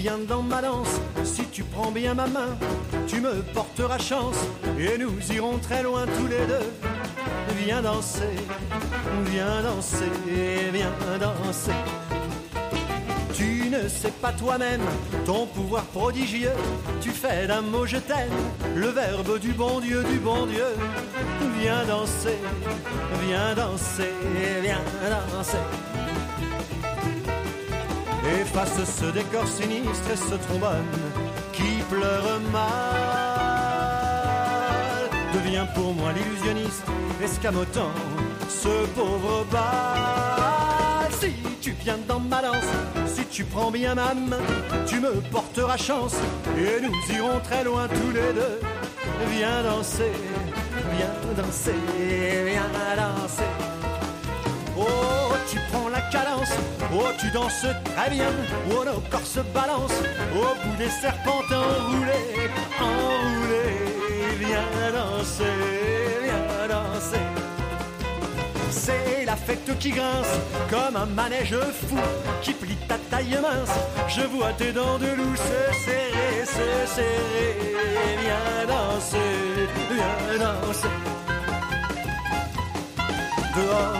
H: viens dans ma danse, si tu prends bien ma main, tu me porteras chance et nous irons très loin tous les deux. viens danser, viens danser, viens danser. Tu ne sais pas toi-même ton pouvoir prodigieux. Tu fais d'un mot je t'aime le verbe du bon Dieu, du bon Dieu. Viens danser, viens danser, viens danser. Efface ce décor sinistre et ce trombone qui pleure mal. Deviens pour moi l'illusionniste, escamotant ce pauvre bal. Si tu viens dans ma danse, si tu prends bien ma main, tu me porteras chance et nous irons très loin tous les deux. Viens danser, viens danser, viens danser. Oh, tu prends la cadence, oh, tu danses très bien, oh, nos corps se balancent, au bout des serpents enroulés, enroulés. Viens danser, viens danser. C'est la fête qui grince comme un manège fou qui plie ta taille mince. Je vois tes dents de loup se serrer, se serrer. Viens danser, viens danser.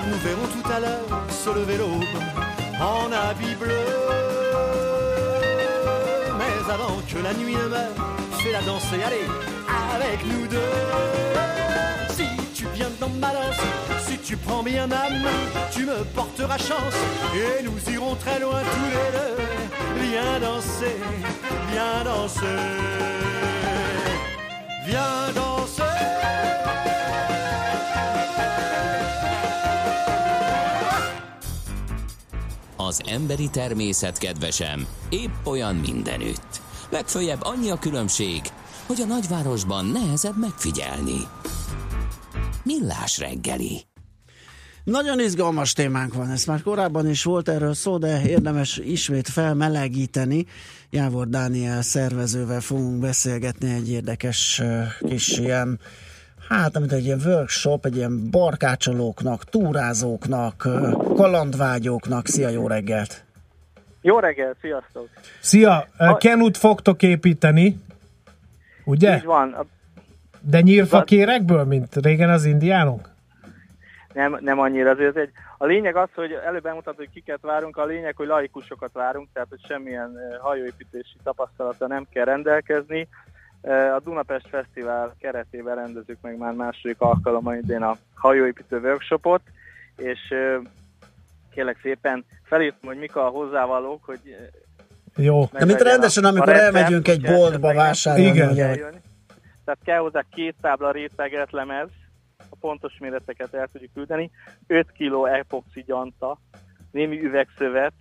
H: Nous verrons tout à l'heure se lever l'aube en habit bleu. Mais avant que la nuit ne meure, fais la danse et allez avec nous deux. Si tu viens dans ma danse, si tu prends bien ma main, tu me porteras chance et nous irons très loin tous les deux. Viens danser, viens danser, viens danser.
B: Az emberi természet kedvesem épp olyan mindenütt. Legfőjebb annyi a különbség, hogy a nagyvárosban nehezebb megfigyelni. Millás reggeli.
D: Nagyon izgalmas témánk van, ez már korábban is volt erről szó, de érdemes ismét felmelegíteni. Jávor Dániel szervezővel fogunk beszélgetni egy érdekes kis ilyen, hát amit egy ilyen workshop, egy ilyen barkácsolóknak, túrázóknak, kalandvágyóknak. Szia, jó reggelt!
I: Jó reggel, sziasztok!
E: Szia,
I: Ha-
E: Kenut fogtok építeni, ugye?
I: Így van, a-
E: De nyírfakérekből, mint régen az indiánok?
I: nem, nem annyira azért. Ez egy, a lényeg az, hogy előbb bemutat, hogy kiket várunk, a lényeg, hogy laikusokat várunk, tehát hogy semmilyen hajóépítési tapasztalata nem kell rendelkezni. A Dunapest Fesztivál keretében rendezzük meg már második alkalommal idén a hajóépítő workshopot, és kérlek szépen felírtam, hogy mik a hozzávalók, hogy
E: Jó.
D: De mint rendesen,
I: a- a
D: amikor
I: recept,
D: elmegyünk egy boltba vásárolni,
E: Igen.
D: ugye.
I: Tehát kell hozzá két tábla réteget lemez, a pontos méreteket el tudjuk küldeni, 5 kg epoxi gyanta, némi üvegszövet,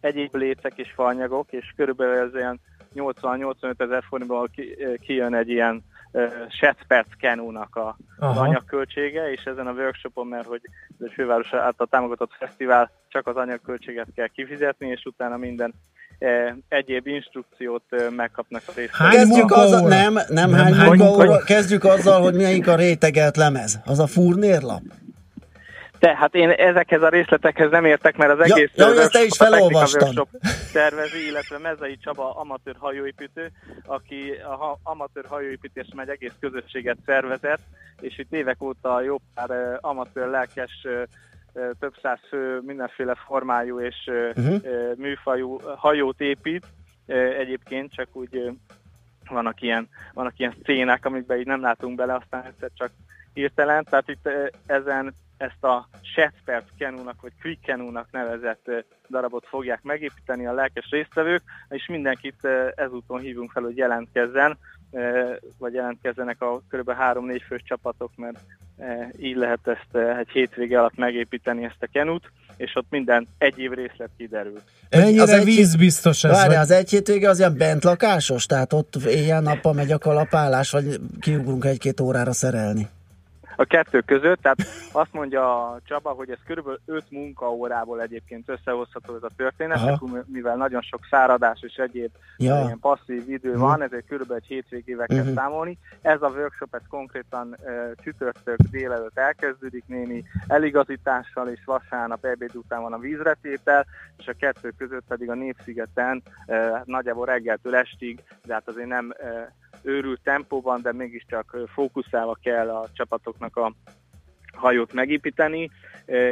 I: egyéb lécek és faanyagok, és körülbelül ez olyan 80-85 ezer forintból ki, eh, kijön egy ilyen uh, Shetperc kenónak a, az
E: Aha.
I: anyagköltsége, és ezen a workshopon, mert hogy ez egy főváros által támogatott fesztivál, csak az anyagköltséget kell kifizetni, és utána minden eh, egyéb instrukciót eh, megkapnak a résztvevők.
D: Kezdjük azzal, nem, nem,
E: Nem,
D: hány munkaóra? kezdjük azzal, hogy melyik a rétegelt lemez. Az a furnérlap?
I: De hát én ezekhez a részletekhez nem értek, mert az
D: Ja,
I: egész
D: ja, ezt te is
I: workshop tervezi, illetve Mezei Csaba amatőr hajóépítő, aki a amatőr hajóépítés megy egész közösséget szervezett, és itt évek óta jó pár amatőr lelkes több száz fő mindenféle formájú és eh, műfajú hajót épít. Egyébként csak úgy vannak ilyen, vannak ilyen szénák, amikben így nem látunk bele, aztán egyszer csak hirtelen. Tehát itt eh, ezen ezt a Shetperc kenúnak, vagy Quick kenúnak nevezett eh, darabot fogják megépíteni a lelkes résztvevők, és mindenkit eh, ezúton hívunk fel, hogy jelentkezzen, vagy jelentkezzenek a kb. 3-4 fős csapatok, mert így lehet ezt egy hétvége alatt megépíteni ezt a kenút, és ott minden egyéb részlet kiderül.
E: Mennyire
D: Az egy-
E: vízbiztos ez?
D: Várj,
E: vagy-
D: az egy hétvége az ilyen bentlakásos? Tehát ott éjjel-nappal megy a kalapálás, vagy kiugrunk egy-két órára szerelni?
I: A kettő között, tehát azt mondja a Csaba, hogy ez körülbelül 5 munkaórából egyébként összehozható ez a történet,
D: Aha.
I: mivel nagyon sok száradás és egyéb
D: Ja.
I: ilyen passzív idő
D: Mhm.
I: van, ezért körülbelül egy hétvégével kell
D: Mhm.
I: számolni. Ez a workshop, ez konkrétan uh, csütörtök délelőtt elkezdődik némi eligazítással, és vasárnap ebéd után van a vízretétel, és a kettő között pedig a Népszigeten uh, nagyjából reggeltől estig, de hát azért nem uh, őrült tempóban, de mégiscsak fókuszálva kell a csapatoknak a hajót megépíteni,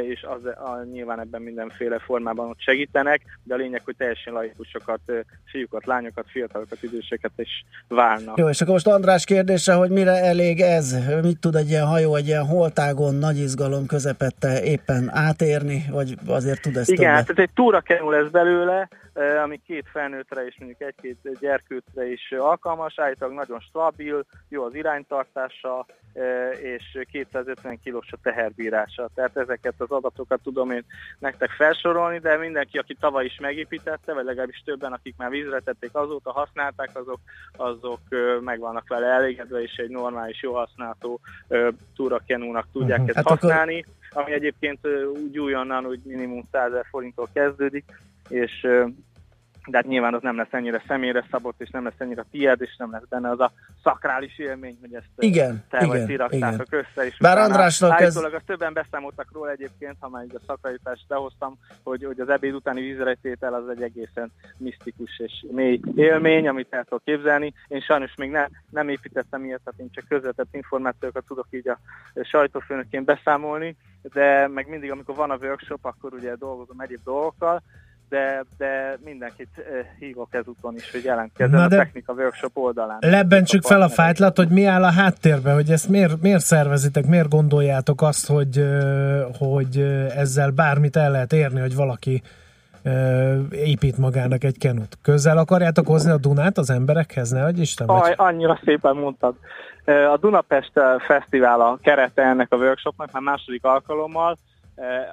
I: és az, a, nyilván ebben mindenféle formában ott segítenek, de a lényeg, hogy teljesen laikusokat, fiúkat, lányokat, fiatalokat, időseket is válnak.
D: Jó, és akkor most András kérdése, hogy mire elég ez? Mit tud egy ilyen hajó, egy ilyen holtágon, nagy izgalom közepette éppen átérni, vagy azért tud ezt
I: Igen,
D: többet?
I: tehát egy túra lesz belőle, ami két felnőttre és mondjuk egy-két gyerkőcre is alkalmas, állítólag nagyon stabil, jó az iránytartása, és 250 kilós a teherbírása. Tehát ezeket az adatokat tudom én nektek felsorolni, de mindenki, aki tavaly is megépítette, vagy legalábbis többen, akik már vízre tették azóta, használták, azok, azok meg vannak vele elégedve, és egy normális, jó használható túrakenúnak tudják uh-huh. ezt hát használni, akkor... ami egyébként úgy újonnan, hogy minimum 100 forinttól kezdődik, és de hát nyilván az nem lesz ennyire személyre szabott, és nem lesz ennyire tiéd, és nem lesz benne az a szakrális élmény, hogy ezt
D: igen,
I: igen, igen. össze. És
D: Bár Andrásnak
I: ez... azt többen beszámoltak róla egyébként, ha már így a szakrálítást behoztam, hogy, hogy az ebéd utáni vízretétel az egy egészen misztikus és mély élmény, amit el tudok képzelni. Én sajnos még ne, nem építettem ilyet, tehát én csak közvetett információkat tudok így a sajtófőnökként beszámolni, de meg mindig, amikor van a workshop, akkor ugye dolgozom egyéb dolgokkal, de, de mindenkit uh, hívok ezúton is, hogy jelentkezzen a technika workshop oldalán.
E: Lebbentsük fel a fájtlat, hogy mi áll a háttérben, hogy ezt miért, miért szervezitek, miért gondoljátok azt, hogy, hogy ezzel bármit el lehet érni, hogy valaki épít magának egy kenut. Közel akarjátok hozni a Dunát az emberekhez, ne hogy Isten?
I: Aj, annyira szépen mondtad. A Dunapest Fesztivál a kerete ennek a workshopnak, már második alkalommal,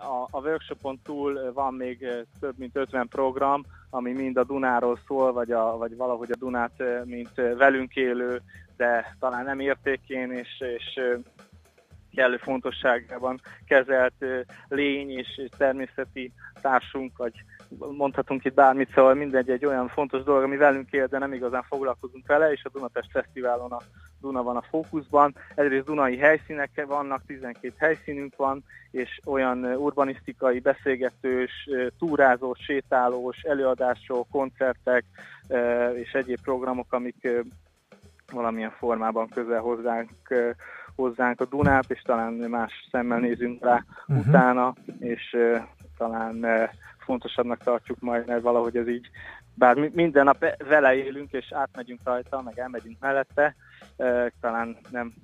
I: a, a workshopon túl van még több mint 50 program, ami mind a Dunáról szól, vagy, a, vagy valahogy a Dunát, mint velünk élő, de talán nem értékén és, és kellő fontosságában kezelt lény és természeti társunk, vagy mondhatunk itt bármit, szóval mindegy egy olyan fontos dolog, ami velünk él, de nem igazán foglalkozunk vele, és a Dunapest Fesztiválon a Duna van a fókuszban. Egyrészt Dunai helyszínek vannak, 12 helyszínünk van, és olyan urbanisztikai, beszélgetős, túrázós, sétálós, előadások, koncertek és egyéb programok, amik valamilyen formában közel hozzánk, hozzánk a Dunát, és talán más szemmel nézünk rá uh-huh. utána, és talán fontosabbnak tartjuk majd, mert valahogy ez így, bár minden nap vele élünk, és átmegyünk rajta, meg elmegyünk mellette, talán nem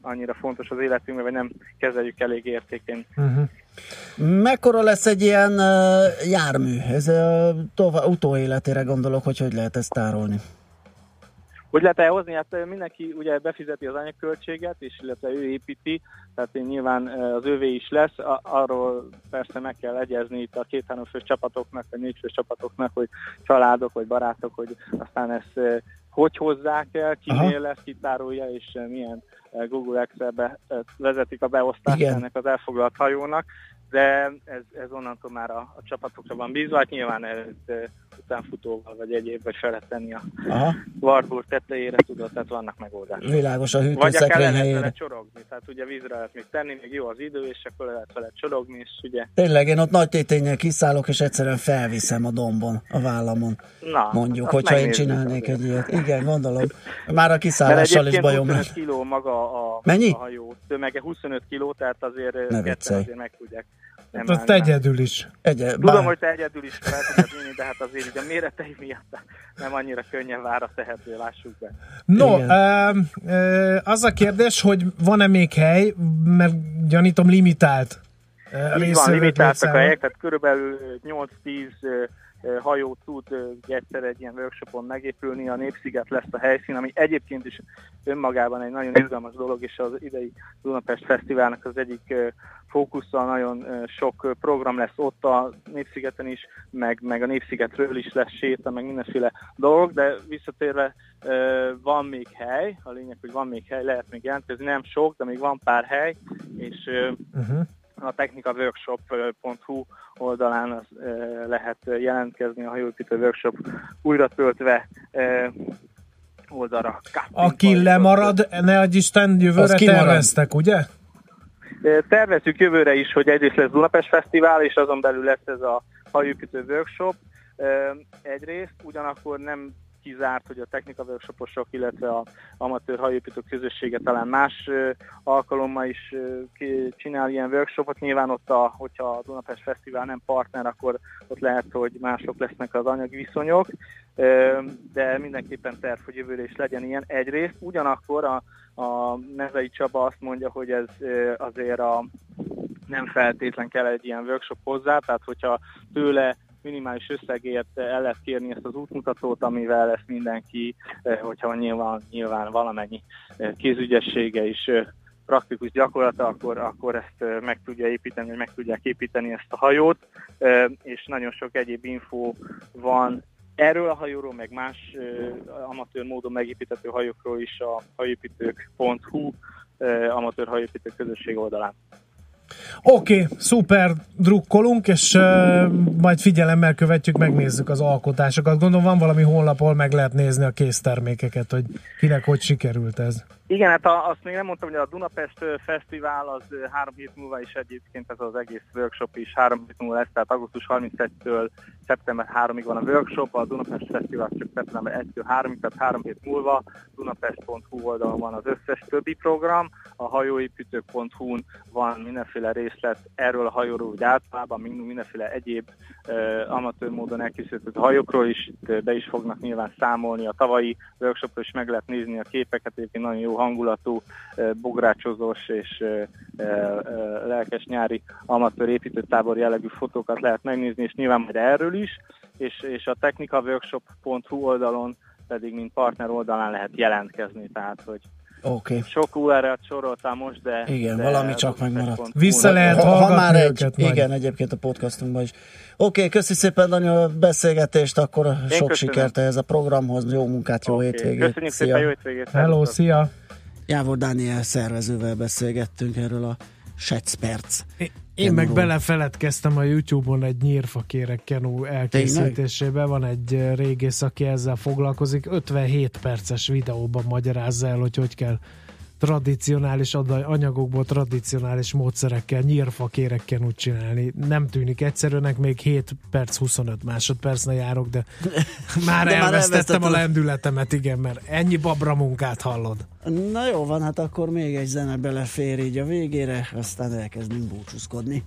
I: annyira fontos az életünkben, vagy nem kezeljük elég értékén. Uh-huh.
D: Mekkora lesz egy ilyen jármű? Ez a utóéletére gondolok, hogy hogy lehet ezt tárolni?
I: Hogy lehet elhozni? Hát mindenki ugye befizeti az anyagköltséget, és illetve ő építi, tehát nyilván az ővé is lesz. Arról persze meg kell egyezni itt a két-három fős csapatoknak, vagy négy fős csapatoknak, hogy családok, vagy barátok, hogy aztán ezt hogy hozzák el, kinél lesz, kitárolja, és milyen Google Excel-be vezetik a beosztást Igen. ennek az elfoglalt hajónak de ez, ez onnantól már a, a csapatokra van bízva, hát nyilván ez utánfutóval vagy egyéb, vagy fel tenni a Warburg tetejére, tudod, tehát vannak megoldások.
D: Világos a
I: hűtőszekrény.
D: Vagy
I: vele csorogni, tehát ugye vízre lehet még tenni, még jó az idő, és akkor lehet vele csorogni, és ugye...
D: Tényleg, én ott nagy tétényel kiszállok, és egyszerűen felviszem a dombon, a vállamon. Na, Mondjuk, hogyha én csinálnék egy ilyet. Igen, gondolom. Már a kiszállással is bajom
I: lesz. kiló maga a,
D: Mennyi?
I: a hajó tömege, 25 kiló, tehát azért, azért meg tudják
E: nem hát azt egyedül is.
D: Egyed,
I: Tudom, bár... hogy te egyedül is fel tudod vinni, de hát azért így a méretei miatt nem annyira könnyen vára tehető, lássuk be.
E: No, ö, ö, az a kérdés, hogy van-e még hely, mert gyanítom limitált.
I: Így van, limitáltak a helyek, tehát körülbelül 8-10 hajó tud egyszer egy ilyen workshopon megépülni, a Népsziget lesz a helyszín, ami egyébként is önmagában egy nagyon izgalmas dolog, és az idei Dunapest Fesztiválnak az egyik fókusza, nagyon sok program lesz ott a Népszigeten is, meg, meg a Népszigetről is lesz séta, meg mindenféle dolog, de visszatérve van még hely, a lényeg, hogy van még hely, lehet még jelentkezni, nem sok, de még van pár hely, és uh-huh a technikaworkshop.hu oldalán az, lehet jelentkezni a hajóépítő workshop újra töltve oldalra.
E: Aki lemarad, ne adj Isten, jövőre terveztek, ugye?
I: Tervezzük jövőre is, hogy egyrészt lesz Dunapest Fesztivál, és azon belül lesz ez a hajóépítő workshop egyrészt, ugyanakkor nem kizárt, hogy a technika workshoposok, illetve a amatőr hajóépítő közössége talán más alkalommal is csinál ilyen workshopot. Nyilván ott, a, hogyha a Dunapest Fesztivál nem partner, akkor ott lehet, hogy mások lesznek az anyagi viszonyok, de mindenképpen terv, hogy jövőre is legyen ilyen egyrészt. Ugyanakkor a, a Nezei Csaba azt mondja, hogy ez azért a, nem feltétlen kell egy ilyen workshop hozzá, tehát hogyha tőle minimális összegért el lehet kérni ezt az útmutatót, amivel lesz mindenki, hogyha nyilván, nyilván valamennyi kézügyessége is praktikus gyakorlata, akkor, akkor ezt meg tudja építeni, vagy meg tudják építeni ezt a hajót, és nagyon sok egyéb info van erről a hajóról, meg más amatőr módon megépítető hajókról is a hajóépítők.hu amatőr hajóépítők közösség oldalán.
E: Oké, okay, szuper, drukkolunk, és uh, majd figyelemmel követjük, megnézzük az alkotásokat. Gondolom van valami honlap, ahol meg lehet nézni a késztermékeket, hogy kinek hogy sikerült ez.
I: Igen, hát a, azt még nem mondtam, hogy a Dunapest Fesztivál az három hét múlva is egyébként ez az egész workshop is három hét múlva lesz, tehát augusztus 31-től szeptember 3-ig van a workshop, a Dunapest Fesztivál csak szeptember 1-től 3-ig, tehát három hét múlva dunapest.hu oldalon van az összes többi program, a hajóépítők.hu-n van mindenféle részlet erről a hajóról, úgy általában mindenféle egyéb uh, amatőr módon elkészített hajókról is, be is fognak nyilván számolni. A tavalyi workshopról is meg lehet nézni a képeket, egyébként nagyon jó hangulatú, bográcsozós és lelkes nyári amatőr építőtábor jellegű fotókat lehet megnézni, és nyilván majd erről is, és, és a technikaworkshop.hu oldalon pedig, mint partner oldalán lehet jelentkezni, tehát hogy
D: Okay.
I: Sok URL-t soroltam most, de...
D: Igen,
I: de
D: valami csak megmaradt.
E: Vissza lehet ha, ha már egy, őket
D: Igen, majd. egyébként a podcastunkban is. Oké, okay, köszi szépen Dani a beszélgetést, akkor Én sok köszönöm. sikert ehhez a programhoz, jó munkát, jó okay. hétvégét.
I: Köszönjük szia. szépen, jó hétvégét.
E: Hello, szia.
D: Jávor Dániel szervezővel beszélgettünk erről a Secperc.
E: Én meg belefeledkeztem a YouTube-on egy nyírfakérek kenú elkészítésébe. Van egy régész, aki ezzel foglalkozik. 57 perces videóban magyarázza el, hogy hogy kell tradicionális anyagokból, tradicionális módszerekkel, nyírfakérekkel úgy csinálni. Nem tűnik egyszerűnek, még 7 perc, 25 másodpercnél járok, de már de elvesztettem már a lendületemet, igen, mert ennyi babra munkát hallod.
D: Na jó van, hát akkor még egy zene belefér így a végére, aztán elkezdünk búcsúzkodni.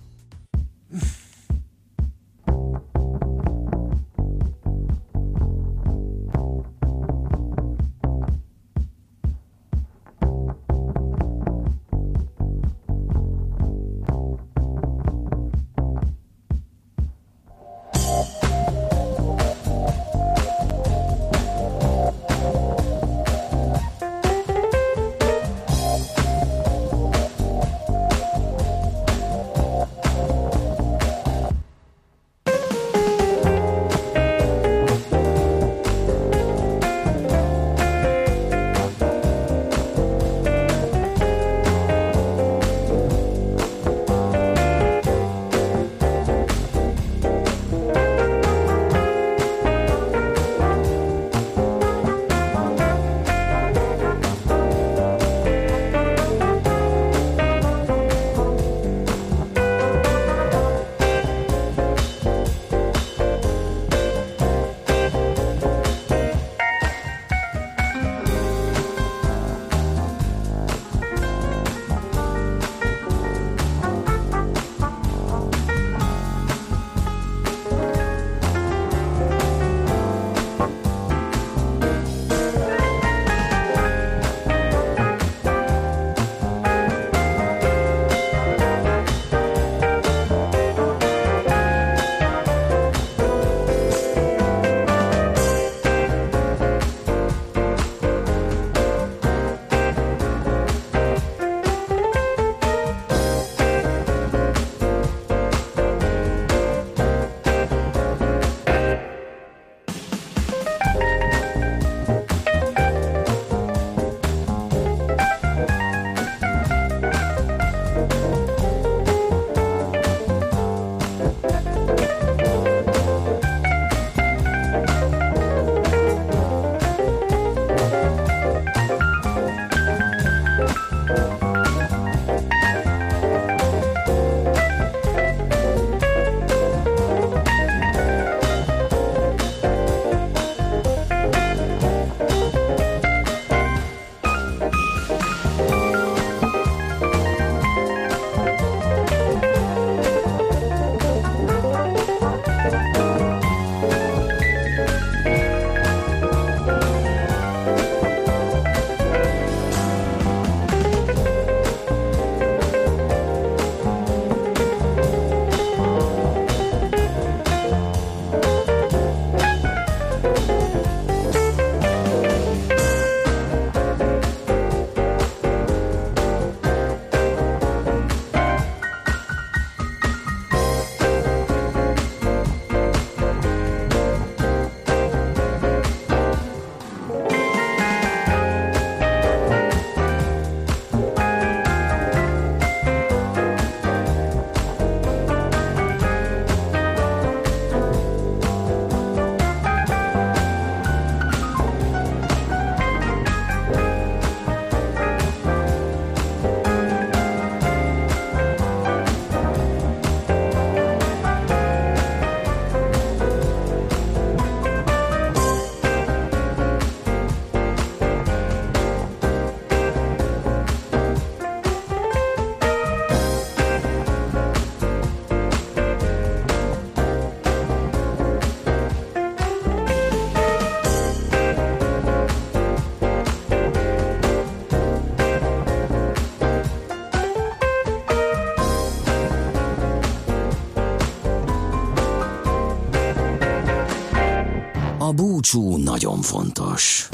B: A búcsú nagyon fontos.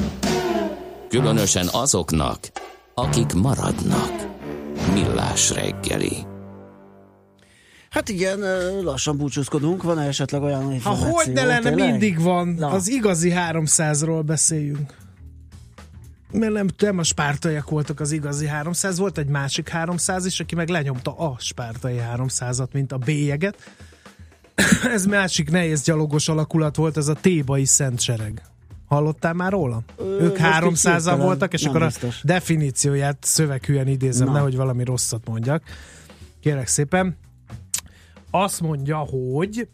B: Különösen azoknak, akik maradnak. Millás reggeli.
D: Hát igen, lassan búcsúzkodunk. Van-e esetleg olyan információ?
E: Ha hogy ne lenne,
D: tényleg?
E: mindig van.
D: Na.
E: Az igazi 300-ról beszéljünk. Mert nem, nem a spártaiak voltak az igazi 300, volt egy másik 300 is, aki meg lenyomta a spártai 300-at, mint a bélyeget. ez másik nehéz gyalogos alakulat volt, ez a Tébai Szent Sereg. Hallottál már róla?
D: Ö,
E: ők
D: most így
E: 300
D: hirtelen
E: voltak, és
D: nem
E: akkor
D: biztos.
E: a definícióját szöveghűen idézem,
D: Na.
E: nehogy valami rosszat mondjak. Kérek szépen. Azt mondja, hogy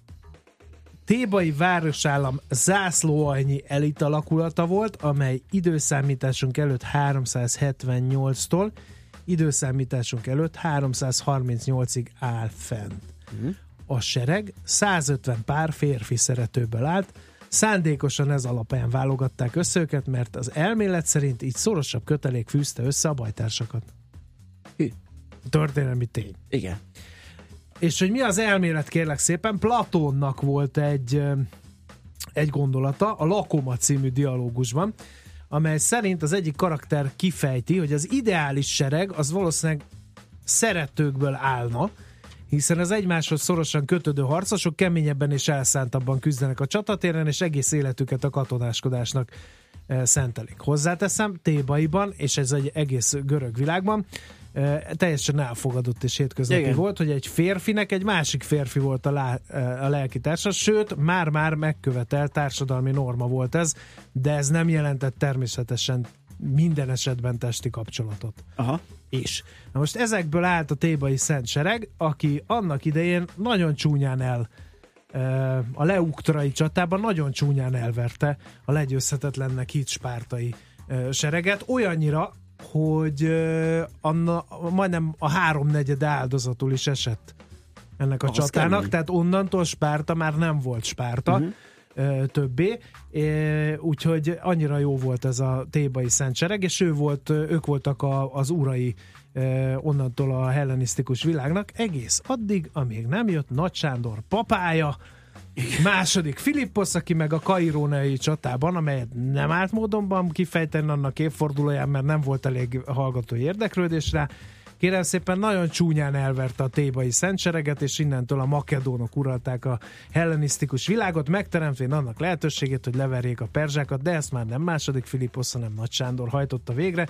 E: Tébai városállam zászlóalnyi elit alakulata volt, amely időszámításunk előtt 378-tól időszámításunk előtt 338-ig áll fent. A sereg 150 pár férfi szeretőből állt, Szándékosan ez alapján válogatták össze őket, mert az elmélet szerint így szorosabb kötelék fűzte össze a bajtársakat.
D: Hű.
E: Történelmi tény.
D: Igen.
E: És hogy mi az elmélet, kérlek szépen, Platónnak volt egy, egy gondolata a Lakoma című dialógusban, amely szerint az egyik karakter kifejti, hogy az ideális sereg az valószínűleg szeretőkből állna, hiszen az egymáshoz szorosan kötődő harcosok keményebben és elszántabban küzdenek a csatatéren, és egész életüket a katonáskodásnak eh, szentelik. Hozzáteszem, Tébaiban, és ez egy egész görög világban, eh, teljesen elfogadott és hétköznapi
D: Igen.
E: volt, hogy egy férfinek egy másik férfi volt a, lá, eh, a lelkitársa, sőt, már-már megkövetelt társadalmi norma volt ez, de ez nem jelentett természetesen minden esetben testi kapcsolatot
D: Aha.
E: is. Na most ezekből állt a Tébai Szent Sereg, aki annak idején nagyon csúnyán el a leuktrai csatában nagyon csúnyán elverte a legyőzhetetlennek hit spártai sereget, olyannyira, hogy anna, majdnem a háromnegyed áldozatul is esett ennek a
D: Az
E: csatának,
D: kemény.
E: tehát onnantól Spárta már nem volt Spárta, uh-huh. Többé, úgyhogy annyira jó volt ez a Tébai Szentsereg, és ő volt, ők voltak a, az urai onnantól a hellenisztikus világnak, egész addig, amíg nem jött Nagy Sándor papája, második Filippos, aki meg a kairónai csatában, amelyet nem állt módonban kifejteni annak évfordulóján, mert nem volt elég hallgatói érdeklődés rá, Kérem szépen, nagyon csúnyán elverte a tébai szentsereget, és innentől a makedónok uralták a hellenisztikus világot, megteremtvén annak lehetőségét, hogy leverjék a perzsákat, de ezt már nem második Filippos, hanem Nagy Sándor hajtotta végre.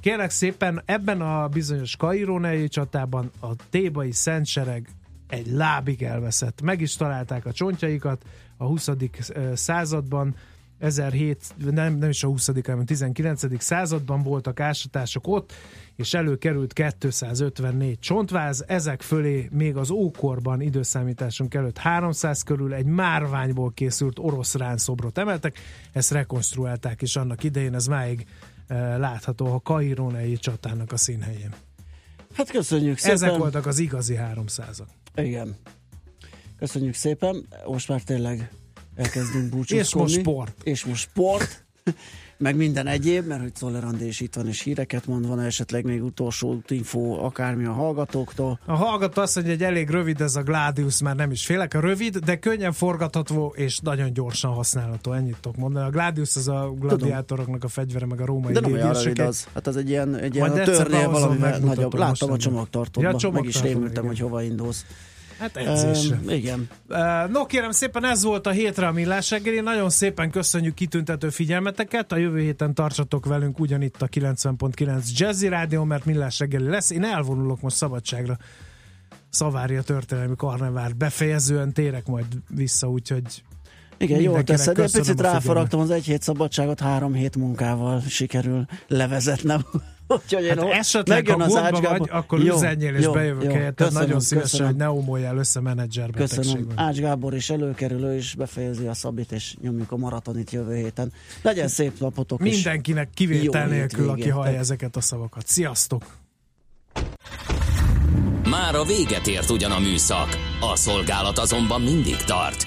E: Kérlek szépen, ebben a bizonyos kairónei csatában a tébai szentsereg egy lábig elveszett. Meg is találták a csontjaikat a 20. században, 1007, nem, nem is a 20. hanem a 19. században voltak ásatások ott, és előkerült 254 csontváz, ezek fölé még az ókorban időszámításunk előtt 300 körül egy márványból készült orosz ránszobrot emeltek, ezt rekonstruálták is annak idején, ez máig e, látható a Kairónei csatának a színhelyén.
D: Hát köszönjük szépen.
E: Ezek voltak az igazi 300-ak.
D: Igen. Köszönjük szépen. Most már tényleg elkezdünk búcsúzkodni.
E: És most sport.
D: És most sport. Meg minden egyéb, mert hogy Szoller Andi is itt van, és híreket mond, van esetleg még utolsó info, akármi a hallgatóktól.
E: A hallgató azt mondja, hogy elég rövid ez a Gladius, már nem is félek. A rövid, de könnyen forgatható és nagyon gyorsan használható. Ennyit tudok mondani. A Gladius az a gladiátoroknak a fegyvere, meg a római
D: De nem olyan rövid az. Hát az egy ilyen, egy ilyen a törnél
E: megmutatom
D: nagyobb. Láttam a csomagtartóban,
E: Ja,
D: meg is
E: csomagtartó,
D: rémültem,
E: igen.
D: hogy hova indulsz.
E: Hát edzésre.
D: Um, igen.
E: Uh, No kérem szépen, ez volt a hétre a Millás reggeli. Nagyon szépen köszönjük kitüntető figyelmeteket. A jövő héten tartsatok velünk ugyanitt a 90.9 Jazzy Rádió, mert Millás reggeli lesz. Én elvonulok most szabadságra. Szavária történelmi karnevált befejezően térek majd vissza, úgyhogy
D: Igen, jól teszed.
E: Köszönöm
D: picit ráfaragtam az egy hét szabadságot, három hét munkával sikerül levezetnem. Úgyhogy én
E: Hát esetleg, ha
D: az
E: gondba
D: Ács Gábor-
E: vagy, akkor
D: Jó,
E: üzenjél és
D: jó,
E: bejövök
D: jó.
E: helyett.
D: Köszönöm,
E: Nagyon szívesen,
D: köszönöm.
E: hogy ne ómoljál össze menedzser
D: Köszönöm. Ács Gábor is előkerül, ő is befejezi a szabit, és nyomjuk a maratonit jövő héten. Legyen szép napotok. és
E: Mindenkinek kivétel nélkül, aki hallja ezeket a szavakat. Sziasztok!
B: Már a véget ért ugyan a műszak, a szolgálat azonban mindig tart,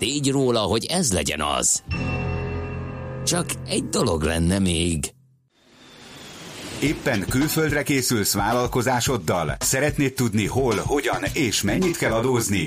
B: tégy róla, hogy ez legyen az. Csak egy dolog lenne még.
J: Éppen külföldre készülsz vállalkozásoddal? Szeretnéd tudni hol, hogyan és mennyit kell adózni?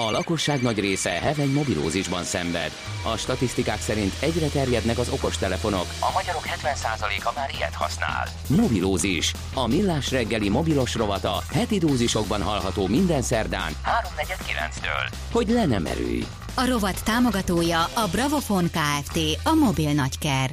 B: a lakosság nagy része heveny mobilózisban szenved. A statisztikák szerint egyre terjednek az okostelefonok. A magyarok 70%-a már ilyet használ. Mobilózis. A millás reggeli mobilos rovata heti dózisokban hallható minden szerdán 3.49-től. Hogy le nem erőj.
K: A rovat támogatója a Bravofon Kft. A mobil nagyker.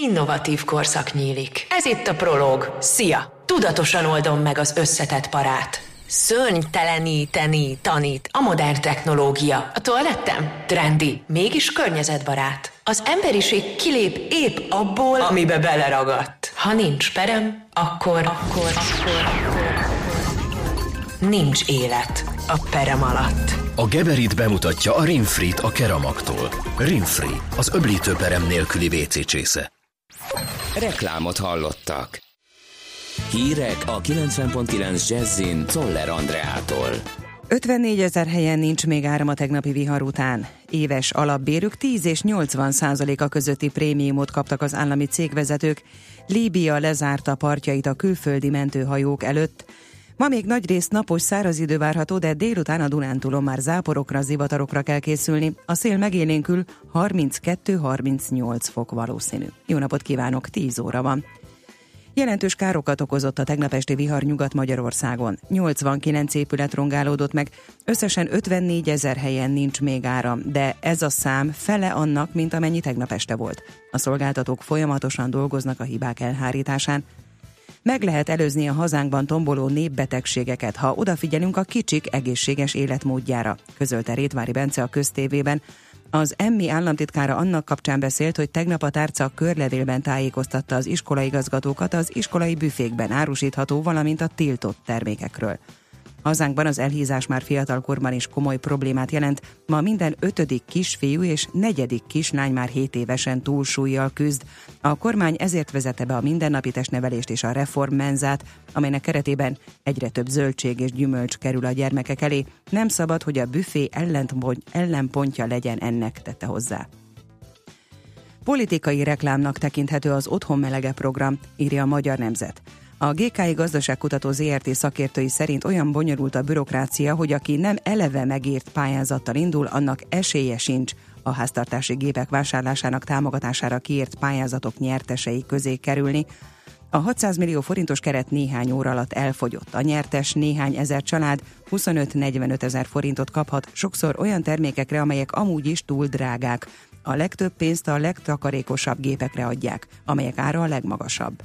L: Innovatív korszak nyílik. Ez itt a Prolog. Szia! Tudatosan oldom meg az összetett parát. Szörnyteleníteni tanít a modern technológia. A toalettem trendi, mégis környezetbarát. Az emberiség kilép épp abból, amibe beleragadt. Ha nincs perem, akkor, akkor, akkor, akkor nincs élet a perem alatt.
M: A Geberit bemutatja a Rinfrit a Keramaktól. Rinfri, az öblítő perem nélküli WC csésze.
B: Reklámot hallottak. Hírek a 90.9 Jazzin Toller Andreától.
A: 54 ezer helyen nincs még áram a tegnapi vihar után. Éves alapbérük 10 és 80 százaléka közötti prémiumot kaptak az állami cégvezetők. Líbia lezárta partjait a külföldi mentőhajók előtt. Ma még nagy rész napos száraz idő várható, de délután a Dunántúlon már záporokra, zivatarokra kell készülni. A szél megélénkül 32-38 fok valószínű. Jó napot kívánok, 10 óra van. Jelentős károkat okozott a tegnap esti vihar Nyugat-Magyarországon. 89 épület rongálódott meg, összesen 54 ezer helyen nincs még áram, de ez a szám fele annak, mint amennyi tegnap este volt. A szolgáltatók folyamatosan dolgoznak a hibák elhárításán, meg lehet előzni a hazánkban tomboló népbetegségeket, ha odafigyelünk a kicsik egészséges életmódjára, közölte Rétvári Bence a köztévében, az Emmi államtitkára annak kapcsán beszélt, hogy tegnap a tárca körlevélben tájékoztatta az iskolaigazgatókat az iskolai büfékben árusítható, valamint a tiltott termékekről. Hazánkban az elhízás már fiatalkorban is komoly problémát jelent. Ma minden ötödik kisfiú és negyedik kislány már 7 évesen túlsúlyjal küzd. A kormány ezért vezette be a mindennapi testnevelést és a reformmenzát, amelynek keretében egyre több zöldség és gyümölcs kerül a gyermekek elé. Nem szabad, hogy a büfé ellenpontja legyen ennek, tette hozzá. Politikai reklámnak tekinthető az Otthon Melege program, írja a Magyar Nemzet. A GKI gazdaságkutató ZRT szakértői szerint olyan bonyolult a bürokrácia, hogy aki nem eleve megírt pályázattal indul, annak esélye sincs a háztartási gépek vásárlásának támogatására kiírt pályázatok nyertesei közé kerülni. A 600 millió forintos keret néhány óra alatt elfogyott. A nyertes néhány ezer család 25-45 ezer forintot kaphat, sokszor olyan termékekre, amelyek amúgy is túl drágák. A legtöbb pénzt a legtakarékosabb gépekre adják, amelyek ára a legmagasabb.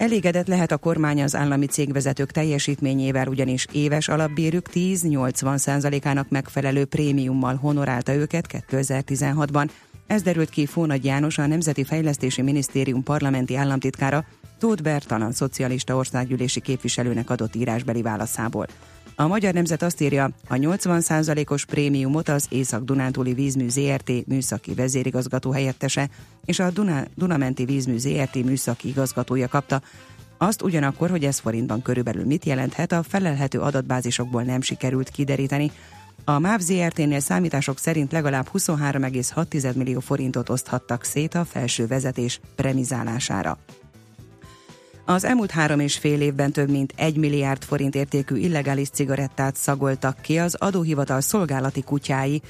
A: Elégedett lehet a kormány az állami cégvezetők teljesítményével, ugyanis éves alapbérük 10-80 ának megfelelő prémiummal honorálta őket 2016-ban. Ez derült ki Fónagy János, a Nemzeti Fejlesztési Minisztérium parlamenti államtitkára, Tóth Bertalan szocialista országgyűlési képviselőnek adott írásbeli válaszából. A Magyar Nemzet azt írja, a 80%-os prémiumot az Észak-Dunántúli Vízmű ZRT műszaki vezérigazgató helyettese és a Duna, Dunamenti Vízmű ZRT műszaki igazgatója kapta, azt ugyanakkor, hogy ez forintban körülbelül mit jelenthet, a felelhető adatbázisokból nem sikerült kideríteni. A MÁV ZRT-nél számítások szerint legalább 23,6 millió forintot oszthattak szét a felső vezetés premizálására. Az elmúlt három és fél évben több mint egy milliárd forint értékű illegális cigarettát szagoltak ki az adóhivatal szolgálati kutyái.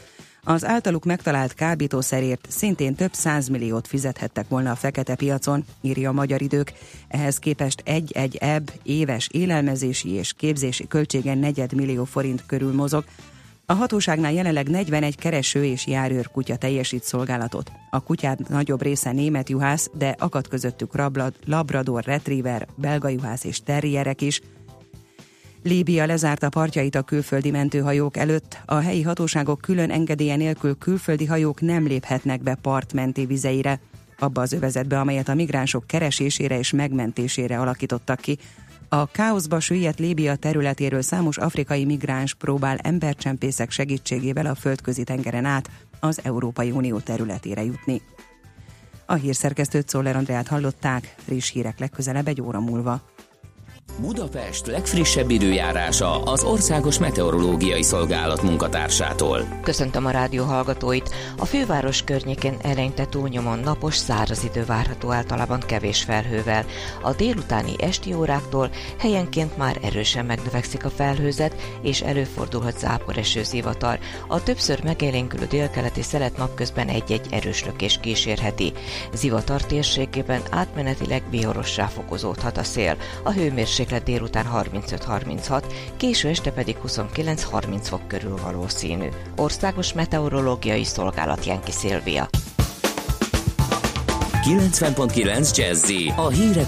A: Az általuk megtalált kábítószerért szintén több százmilliót fizethettek volna a fekete piacon, írja a Magyar Idők. Ehhez képest egy-egy ebb éves élelmezési és képzési költsége negyed millió forint körül mozog. A hatóságnál jelenleg 41 kereső és járőr kutya teljesít szolgálatot. A kutyák nagyobb része német juhász, de akad közöttük rablad, labrador, retriever, belga juhász és terrierek is. Líbia lezárta partjait a külföldi mentőhajók előtt. A helyi hatóságok külön engedélye nélkül külföldi hajók nem léphetnek be partmenti vizeire, abba az övezetbe, amelyet a migránsok keresésére és megmentésére alakítottak ki. A káoszba süllyedt Líbia területéről számos afrikai migráns próbál embercsempészek segítségével a földközi tengeren át az Európai Unió területére jutni. A hírszerkesztőt Szoller Andreát hallották, friss hírek legközelebb egy óra múlva.
B: Budapest legfrissebb időjárása az Országos Meteorológiai Szolgálat munkatársától.
N: Köszöntöm a rádió hallgatóit. A főváros környékén eleinte túlnyomon napos, száraz idő várható általában kevés felhővel. A délutáni esti óráktól helyenként már erősen megnövekszik a felhőzet, és előfordulhat záporeső zivatar. A többször megélénkülő délkeleti szelet napközben egy-egy erős lökés kísérheti. Zivatar térségében átmenetileg vihorossá fokozódhat a szél. A hőmérséklet hőmérséklet délután 35-36, késő este pedig 29-30 fok körül valószínű. Országos Meteorológiai Szolgálat Jenki Szilvia.
B: 90.9 Jazzy a hírek